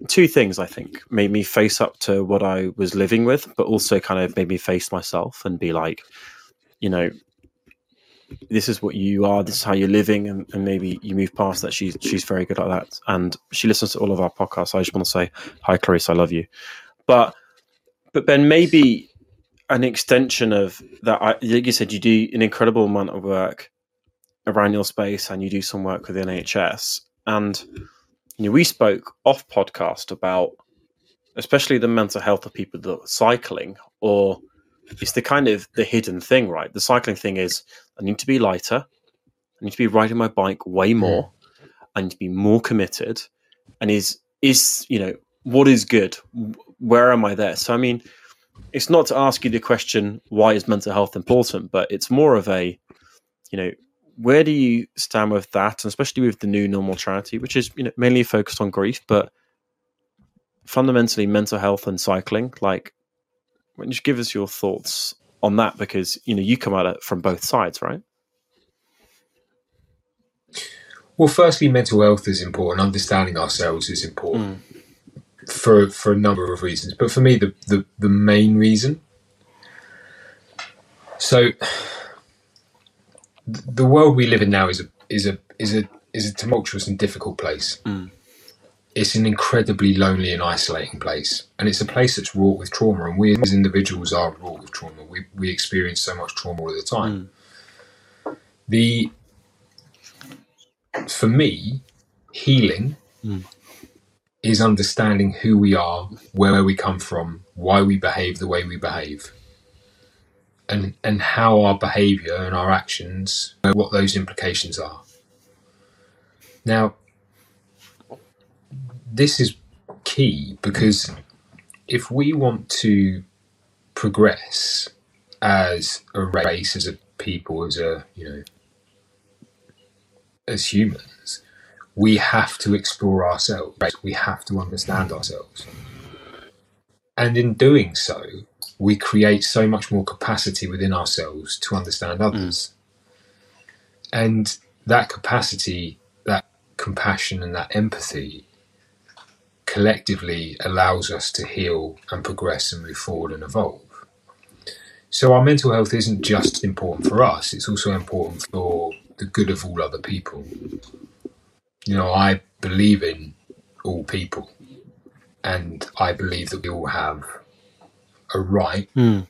A: two things I think made me face up to what I was living with, but also kind of made me face myself and be like, you know, this is what you are, this is how you're living, and, and maybe you move past that. She's she's very good at that, and she listens to all of our podcasts. I just want to say hi, Clarice, I love you. But but Ben, maybe an extension of that. I, like you said, you do an incredible amount of work around your space, and you do some work with the NHS, and you know, we spoke off podcast about especially the mental health of people that are cycling or it's the kind of the hidden thing right? The cycling thing is i need to be lighter i need to be riding my bike way hmm. more i need to be more committed and is is you know what is good? Where am i there? So i mean it's not to ask you the question why is mental health important? But it's more of a you know where do you stand with that, and especially with the new normal charity, which is you know mainly focused on grief, but fundamentally mental health and cycling? Like, why don't you give us your thoughts on that? Because you know you come at it from both sides, right?
B: Well, firstly, mental health is important. Understanding ourselves is important mm. for for a number of reasons. But for me, the the, the main reason. So the world we live in now is a is a is a is a tumultuous and difficult place.
A: Mm.
B: It's an incredibly lonely and isolating place, and it's a place that's wrought with trauma. And we as individuals are wrought with trauma. We we experience so much trauma all the time. Mm. The for me, healing
A: mm.
B: is understanding who we are, where we come from, why we behave the way we behave and and how our behavior and our actions uh, what those implications are. Now this is key because if we want to progress as a race as a people as a you know as humans we have to explore ourselves. We have to understand ourselves. And in doing so we create so much more capacity within ourselves to understand others. Mm. And that capacity, that compassion, and that empathy collectively allows us to heal and progress and move forward and evolve. So, our mental health isn't just important for us, it's also important for the good of all other people. You know, I believe in all people, and I believe that we all have a right
A: mm.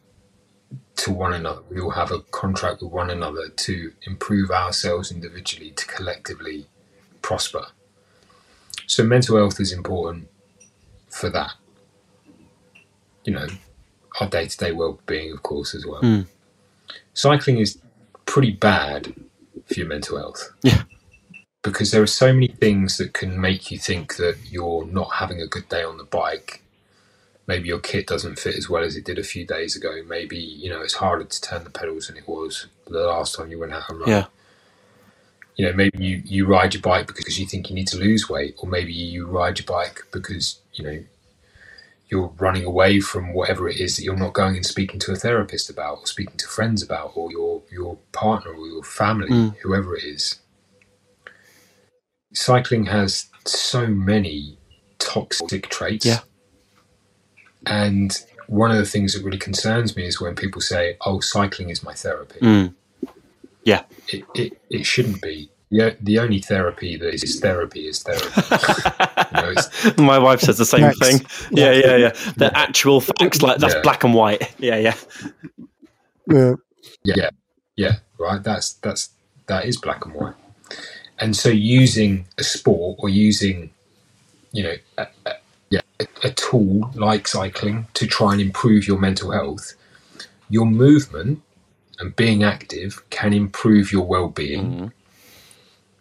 B: to one another. We all have a contract with one another to improve ourselves individually, to collectively prosper. So mental health is important for that. You know, our day to day well being, of course, as well.
A: Mm.
B: Cycling is pretty bad for your mental health.
A: Yeah.
B: Because there are so many things that can make you think that you're not having a good day on the bike maybe your kit doesn't fit as well as it did a few days ago. Maybe you know it's harder to turn the pedals than it was the last time you went out and run.
A: Yeah.
B: You know, maybe you, you ride your bike because you think you need to lose weight, or maybe you ride your bike because you know you're running away from whatever it is that you're not going and speaking to a therapist about, or speaking to friends about, or your your partner or your family,
A: mm.
B: whoever it is. Cycling has so many toxic traits.
A: Yeah
B: and one of the things that really concerns me is when people say, "Oh, cycling is my therapy."
A: Mm. Yeah,
B: it, it, it shouldn't be. The, the only therapy that is therapy is therapy. [laughs] you
A: know, my wife says the same facts. thing. Yeah, yeah, yeah. The yeah. actual facts, like that's yeah. black and white. Yeah, yeah,
C: yeah,
B: yeah, yeah. Right. That's that's that is black and white. And so, using a sport or using, you know, a, a, a tool like cycling to try and improve your mental health, your movement and being active can improve your well being.
A: Mm-hmm.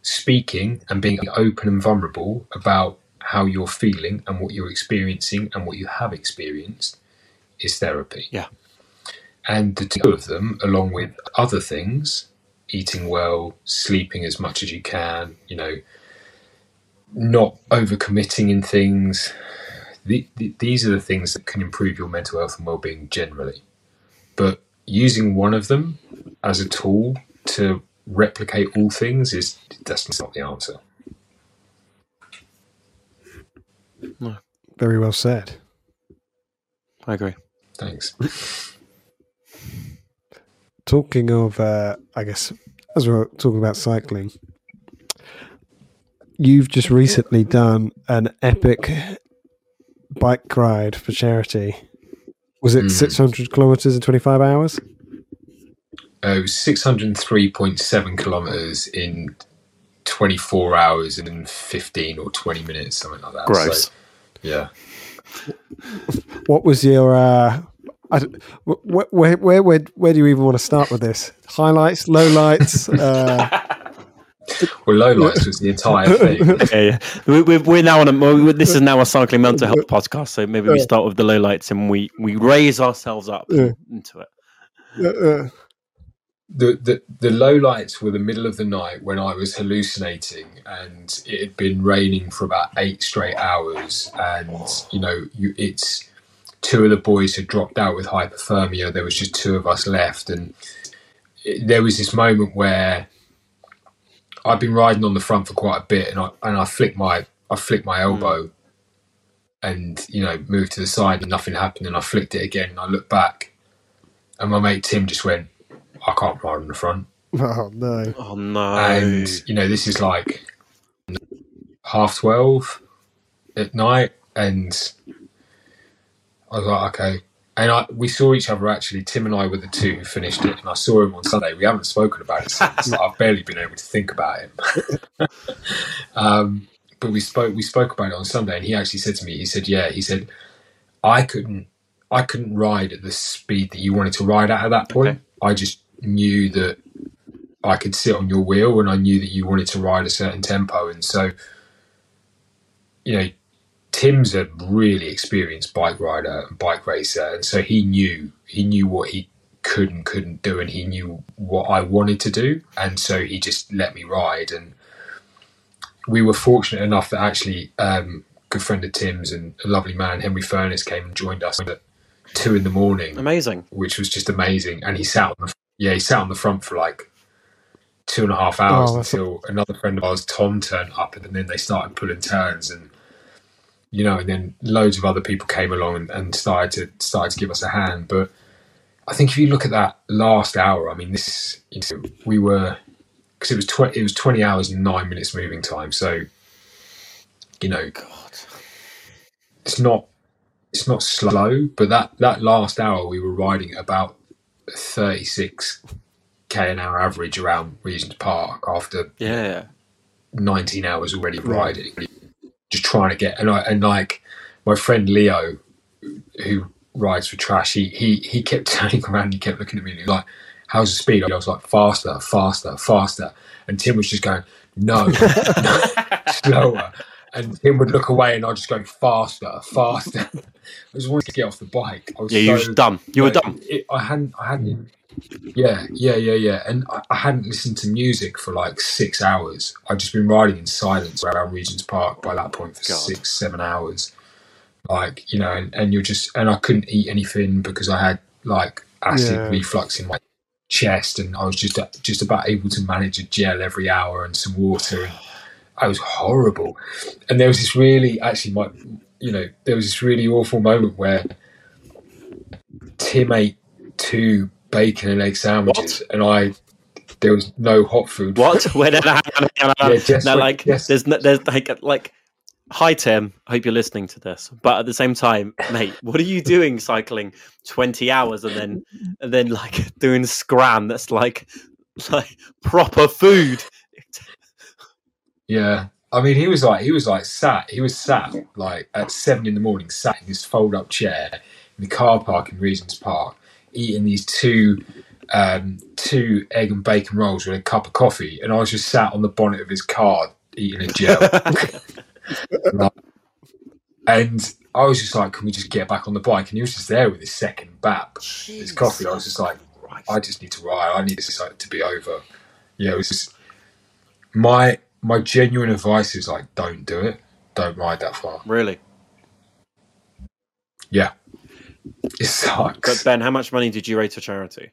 B: Speaking and being open and vulnerable about how you're feeling and what you're experiencing and what you have experienced is therapy.
A: Yeah.
B: And the two of them, along with other things, eating well, sleeping as much as you can, you know, not overcommitting in things. The, the, these are the things that can improve your mental health and well-being generally. But using one of them as a tool to replicate all things is that's not the answer.
C: Very well said.
A: I agree.
B: Thanks. [laughs]
C: Talking of, uh, I guess, as we're talking about cycling, you've just recently done an epic bike ride for charity. Was it
B: Mm.
C: 600 kilometers in 25 hours?
B: Uh, it was 603.7 kilometers in 24 hours and 15 or 20 minutes, something like that.
A: Gross.
B: So, yeah.
C: What was your? Uh, I, don't- wh- wh- where, where, where, where do you even want to start with this? Highlights, lowlights. Uh, [laughs]
B: Well, low lights was the entire thing. [laughs]
A: yeah, yeah. We, we, we're now on a. well, This is now a cycling mental health podcast, so maybe we start with the low lights and we we raise ourselves up
C: Yeah.
A: into it.
C: uh,
B: the, the the lowlights were the middle of the night when I was hallucinating and it had been raining for about eight straight hours and you know you it's two of the boys had dropped out with hypothermia there was just two of us left and it, there was this moment where I'd been riding on the front for quite a bit and I and I flicked my I flicked my hmm. elbow and you know moved to the side and nothing happened and I flicked it again and I looked back and my mate Tim just went I can't ride on the front. [laughs]
C: oh no!
A: Oh no!
B: And, you know, this is like half 12 at night. And I was like, okay. And I, we saw each other actually. Tim and I were the two who finished it. And I saw him on Sunday. We haven't spoken about it since. Like, I've barely been able to think about him. [laughs] um, but we spoke, we spoke about it on Sunday. And he actually said to me, he said, yeah, he said, I couldn't, I couldn't ride at the speed that you wanted to ride at at that point.
A: Okay.
B: I just knew that I could sit on your wheel and I knew that you wanted to ride a certain tempo. And so, you know, Tim's a really experienced bike rider and bike racer. And so he knew, he knew what he could and couldn't do. And he knew what I wanted to do. And so he just let me ride. And we were fortunate enough that actually, um, good friend of Tim's and a lovely man, Henry Furness came and joined us at two in the morning
A: Amazing.
B: which was just amazing. And he sat on the yeah, he sat on the front for like two and a half hours
C: Oh,
B: until another friend of ours, Tom, turned up, and then they started pulling turns, and you know, and then loads of other people came along and, and started to started to give us a hand. But I think if you look at that last hour, I mean, this you know, we were because it was tw- it was twenty hours and nine minutes moving time, so you know,
A: God.
B: it's not it's not slow, but that that last hour we were riding about 36 k an hour average around Regent's Park after
A: Yeah.
B: 19 hours already riding, just trying to get and I and like my friend Leo, who rides for Trash, he he he kept [laughs] turning around, and he kept looking at me and he was like, "How's the speed?" I was like, "Faster, faster, faster," and Tim was just going, "No, [laughs] no slower." And Tim would look away, and I'd just go faster, faster. [laughs] I just wanted to get off the bike. I was
A: Yeah, you
B: so-
A: were done. You were
B: like,
A: done.
B: It, I hadn't, I hadn't. Mm. Yeah, yeah, yeah, yeah. And I, I hadn't listened to music for like six hours. I'd just been riding in silence around Regent's Park by that point for
A: God.
B: six, seven hours. Like you know, and, and you're just, and I couldn't eat anything because I had like acid
C: Yeah.
B: reflux in my chest, and I was just just about able to manage a gel every hour and some water. And I was horrible. And there was this really, actually, my, you know, there was this really awful moment where Tim ate two bacon and egg sandwiches, and I there was no hot food.
A: What? Wait, no, no.
B: Yeah,
A: no, like
B: Jess-
A: there's no, there's like like. Hi Tim, I hope you're listening to this. But at the same time, mate, what are you [laughs] doing cycling twenty hours and then and then like [laughs] doing scram that's like [laughs] like proper food?
B: Yeah, I mean, he was like he was like sat. He was sat like at seven in the morning, sat in his fold up chair in the car park in Regent's Park, eating these two um, two egg and bacon rolls with a cup of coffee, and I was just sat on the bonnet of his car eating a gel. [laughs] And I was just like, "Can we just get back on the bike?" And he was just there with his second bap, his coffee. I was just like,
A: Christ.
B: I just need to ride. I need this like, to be over. Yeah, it was just my my genuine advice is like, don't do it. Don't ride that far.
A: Really?
B: Yeah, [laughs] it sucks. But.
A: Ben, how much money did you raise for charity?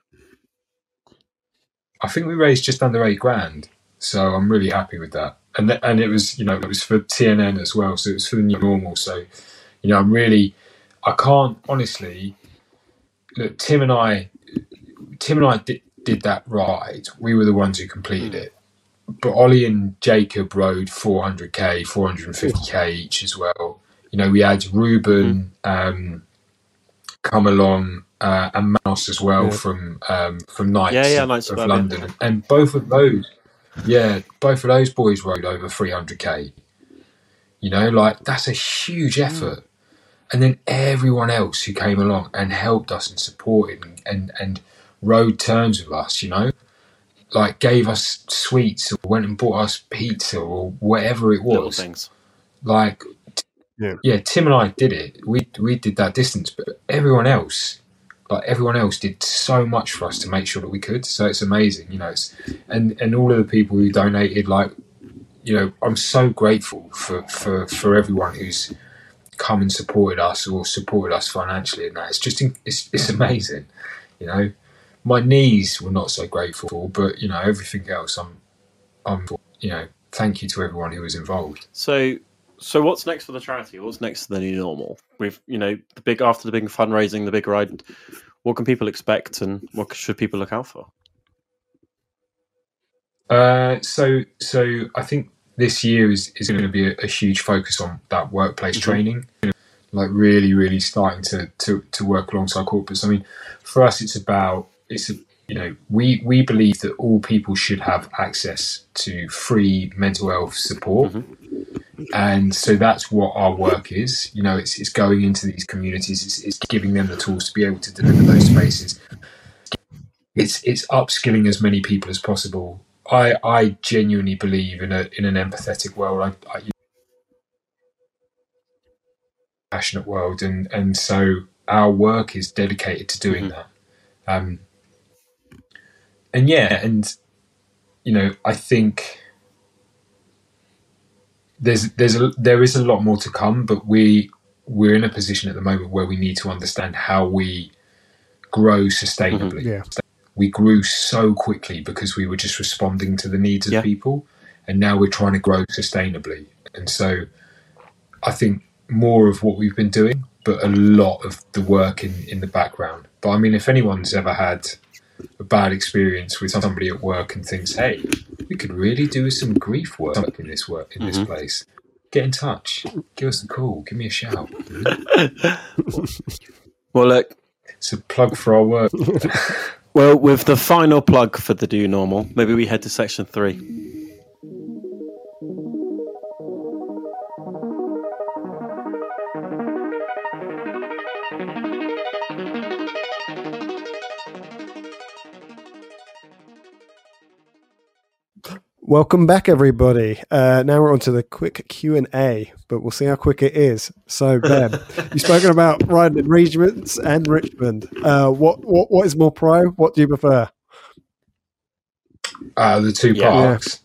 B: I think we raised just under eight grand, so I'm really happy with that. And th- and it was you know it was for TNN as well, so it was for the new normal. So you know I'm really I can't honestly look. Tim and I, Tim and I did, did that ride. We were the ones who completed it. But Ollie and Jacob rode 400k, 450k each as well. You know, we had Ruben um, come along uh, and Mouse as well
C: Yeah.
B: from um, from Knights,
A: Yeah, yeah,
B: of,
A: Knights
B: of. London, and both of those, yeah, both of those boys rode over 300k. You know, like that's a huge effort. And then everyone else who came along and helped us and supported and, and, and rode turns with us, you know, like gave us sweets or went and bought us pizza or whatever it was.
A: things.
B: Like,
C: Yeah.
B: yeah, Tim and I did it. We we did that distance, but everyone else, like everyone else, did so much for us to make sure that we could. So it's amazing, you know. It's and and all of the people who donated, like, you know, I'm so grateful for for for everyone who's come and supported us or supported us financially and that. It's just it's it's amazing, you know. My knees were not so grateful for, but you know everything else. I'm I'm you know thank you to everyone who was involved.
A: So, so what's next for the charity? What's next for the new normal? We've, you know, the big after the big fundraising, the big ride. What can people expect, and what should people look out for?
B: Uh, so so I think this year is, is going to be a, a huge focus on that workplace
A: Mhm.
B: training, like really really starting to, to to work alongside corporates. I mean, for us, it's about it's a, you know we we believe that all people should have access to free mental health support. And so that's what our work is. You know, it's, it's going into these communities. It's, it's giving them the tools to be able to deliver those spaces. It's it's upskilling as many people as possible I I genuinely believe in a in an empathetic world. I, I passionate world, and and so our work is dedicated to doing
A: Mhm.
B: that. Um, and yeah, and you know, I think there's there's a there is a lot more to come, but we we're in a position at the moment where we need to understand how we grow sustainably mm-hmm.
C: Yeah.
B: we grew so quickly because we were just responding to the needs of
A: Yeah.
B: people and now we're trying to grow sustainably and so i think more of what we've been doing but a lot of the work in, in the background but i mean if anyone's ever had a bad experience with somebody at work and thinks hey we could really do some grief work in this work in
A: Mhm.
B: this place. Get in touch. Give us a call. Give me a shout. [laughs]
A: Well, look,
B: it's a plug for our work. [laughs]
A: Well, with the final plug for the new normal, maybe we head to section three.
C: Welcome back, everybody. Uh, now we're on to the quick Q and A, but we'll see how quick it is. So, Ben, [laughs] you've spoken about riding in Regents and Richmond. Uh, what what what is more pro? What do you prefer?
B: uh, the two
A: Yeah.
B: parks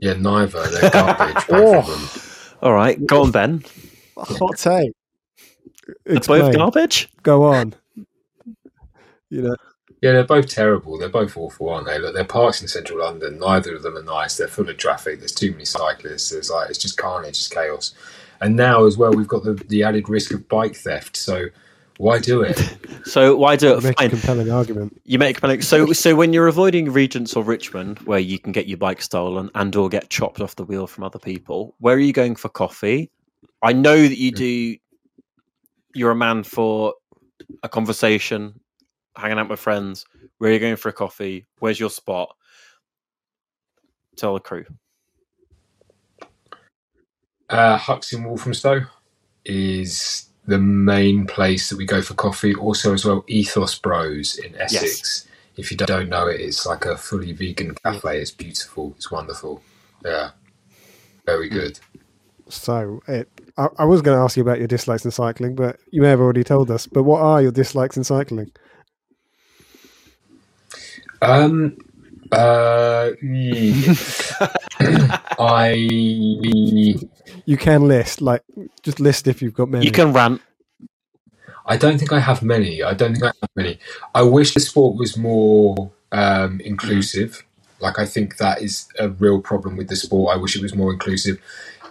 B: yeah neither they're [laughs] garbage both
C: Oh.
B: of them.
A: All right, go on, Ben.
C: Hot take.
A: They're both garbage.
C: Go on. You know,
B: Yeah, they're both terrible. They're both awful, aren't they? Look, they're parks in central London. Neither of them are nice. They're full of traffic. There's too many cyclists. There's like it's just carnage, it's chaos. And now as well, we've got the, the added risk of bike theft. So why do it? [laughs]
A: So why do it?
C: make a compelling argument.
A: You make a compelling. So, so when you're avoiding Regents or Richmond, where you can get your bike stolen and or get chopped off the wheel from other people, where are you going for coffee? I know that you do. You're a man for a conversation, hanging out with friends. Where are you going for a coffee? Where's your spot? Tell the crew.
B: Uh, Hucks in Walthamstow is the main place that we go for coffee. Also, as well, Ethos Bros in Essex. If you don't know it, it's like a fully vegan cafe. It's beautiful. It's wonderful. Yeah, very good.
C: So, it, I, I was going to ask you about your dislikes in cycling, but you may have already told us. But what are your dislikes in cycling?
B: Um. Uh. [laughs] I
C: You can list, like, just list if you've got many.
A: You can rant.
B: I don't think I have many. I don't think I have many. I wish the sport was more um, inclusive. Like I think that is a real problem with the sport. I wish it was more inclusive.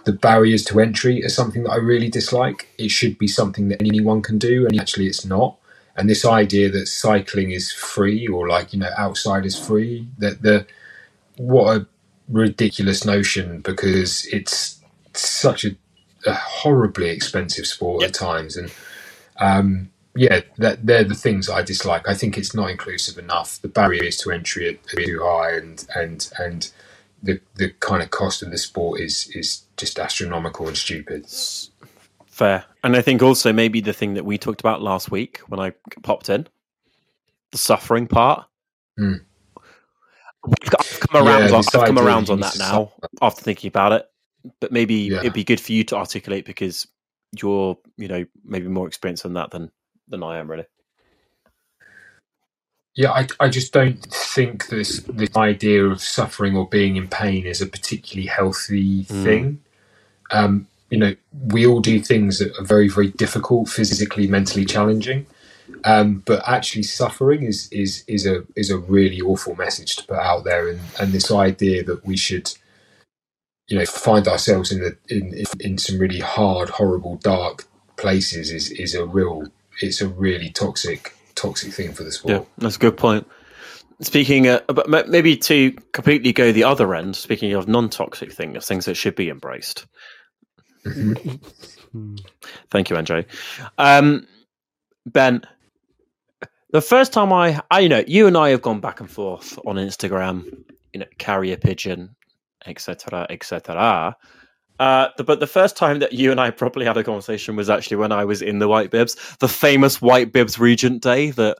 B: The barriers to entry are something that I really dislike. It should be something that anyone can do, and actually, it's not. And this idea that cycling is free or like you know outside is free that the what a ridiculous notion because it's such a, a horribly expensive sport
A: Yep.
B: at times. And um, yeah that they're the things I dislike. I think it's not inclusive enough. The barriers to entry are too high and and and the the kind of cost of the sport is is just astronomical and stupid
A: Fair. And I think also maybe the thing that we talked about last week when I popped in, the suffering part.
B: Hmm.
A: I've I've come around,
B: Yeah,
A: on, I've come around on that now after thinking about it. But maybe
B: Yeah.
A: it'd be good for you to articulate because you're, you know, maybe more experienced on that than than I am really.
B: Yeah, I, I just don't think this this idea of suffering or being in pain is a particularly healthy
A: Mm.
B: thing. Um, you know, we all do things that are very, very difficult, physically, mentally challenging. Um, but actually, suffering is is is a is a really awful message to put out there, and, and this idea that we should, you know, find ourselves in the in in, some really hard, horrible, dark places is is a real it's a really toxic toxic thing for the sport.
A: Yeah, that's a good point. Speaking, uh, but maybe to completely go the other end. Speaking of non-toxic things, things that should be embraced. [laughs] Thank you, Andre. Um, ben, the first time I, I, you know, you and I have gone back and forth on Instagram, you know, carrier pigeon, etc., etc. Uh, the, but the first time that you and I properly had a conversation was actually when I was in the White Bibs, the famous White Bibs Regent Day. That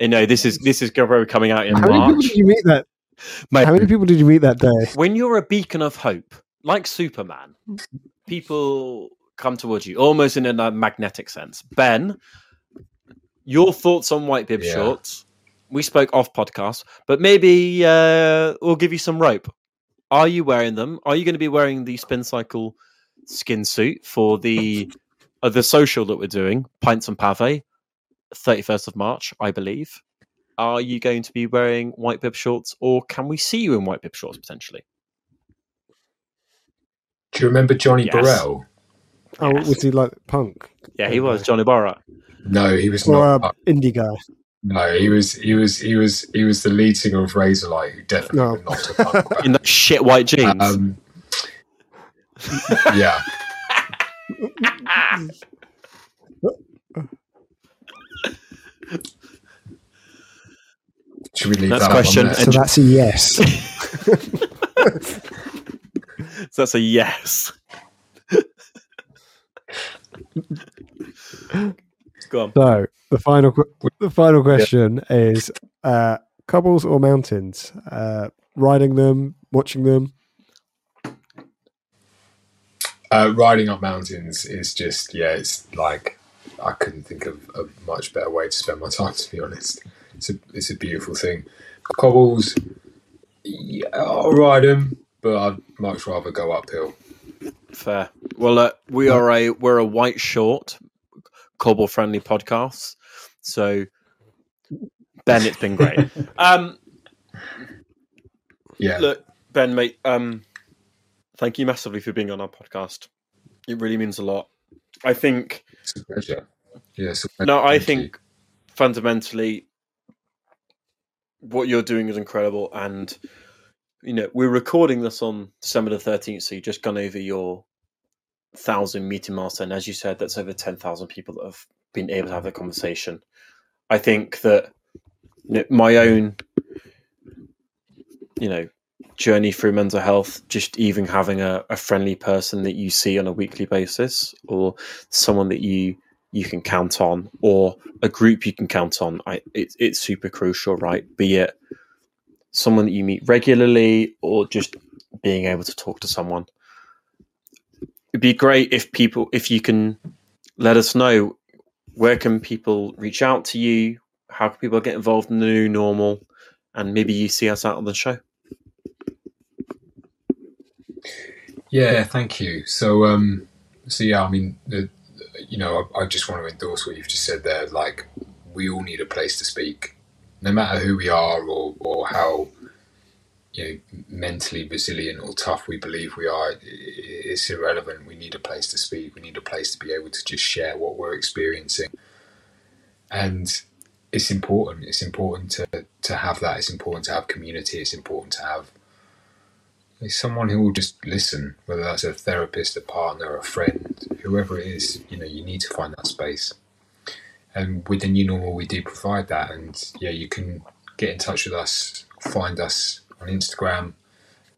A: you know, this is this is probably coming out in
C: How many people did you meet that?
A: Mate,
C: How many people did you meet that day?
A: when you're a beacon of hope, like Superman, people come towards you almost in a magnetic sense. Ben, your thoughts on white bib
B: Yeah.
A: shorts? We spoke off podcast, but maybe uh, we'll give you some rope. Are you wearing them? Are you going to be wearing the spin cycle skin suit for the [laughs] uh, the social that we're doing, Pints and Pave, thirty first of March, I believe? Are you going to be wearing white bib shorts, or can we see you in white bib shorts potentially?
B: Do you remember Johnny
A: Yes.
B: Borrell?
C: Oh,
A: Yes.
C: was he like punk?
A: Yeah, he was Johnny Borra.
B: No, he was
C: Or
B: not.
C: uh, indie guy?
B: no, he was he was he was he was the lead singer of Razorlight, who definitely
C: No.
B: not have punk band. [laughs]
A: in those shit white jeans.
B: Um, yeah, [laughs] should we leave
A: Next
B: that
A: question.
B: One there?
C: So that's a yes. [laughs]
A: so that's a yes. Go on.
C: So the final the final question is uh, cobbles or mountains? Uh, riding them, watching them.
B: Uh, riding up mountains is just yeah, it's like I couldn't think of a much better way to spend my time. To be honest, it's a it's a beautiful thing. Cobbles, yeah, I'll ride them, but I'd much rather go uphill.
A: Fair. Well, uh, we are a we're a white short, cobble friendly podcast. So, Ben, it's been great. [laughs] um,
B: Yeah,
A: look, Ben, mate. Um, thank you massively for being on our podcast. It really means a lot. I think
B: it's a pleasure. Yeah, a pleasure.
A: No, I
B: Thank you.
A: think fundamentally what you're doing is incredible. And, you know, we're recording this on December the 13th. So you've just gone over your thousand meeting milestone. As you said, that's over 10,000 people that have been able to have that conversation. I think that you know, my own, you know, journey through mental health, just even having a, a friendly person that you see on a weekly basis or someone that you you can count on or a group you can count on I, it, it's super crucial right be it someone that you meet regularly or just being able to talk to someone it'd be great if people if you can let us know where can people reach out to you how can people get involved in the new normal and maybe you see us out on the show
B: Yeah, thank you. So, um, so yeah, I mean, the, you know, I, I just want to endorse what you've just said there. Like, we all need a place to speak, no matter who we are or or how you know mentally resilient or tough we believe we are. It's irrelevant. We need a place to speak. We need a place to be able to just share what we're experiencing, and it's important. It's important to to have that. It's important to have community. It's important to have someone who will just listen, whether that's a therapist, a partner, a friend, whoever it is, you know, you need to find that space. And with the new normal, we do provide that. And yeah, you can get in touch with us, find us on Instagram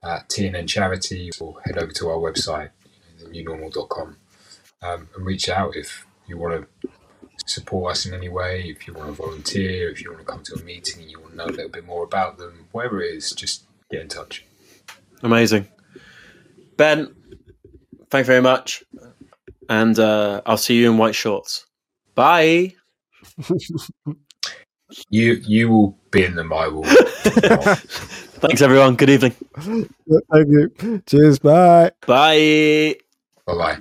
B: at TNN Charity, or head over to our website, thenewnormal.com, um, and reach out if you want to support us in any way, if you want to volunteer, if you want to come to a meeting and you want to know a little bit more about them, whatever it is, just get in touch.
A: Amazing. Ben, thank you very much. And uh, I'll see you in white shorts. Bye.
B: You you will be in them, I will. [laughs]
A: Thanks, everyone. Good evening.
C: Thank you. Cheers. Bye.
A: Bye.
B: Bye bye.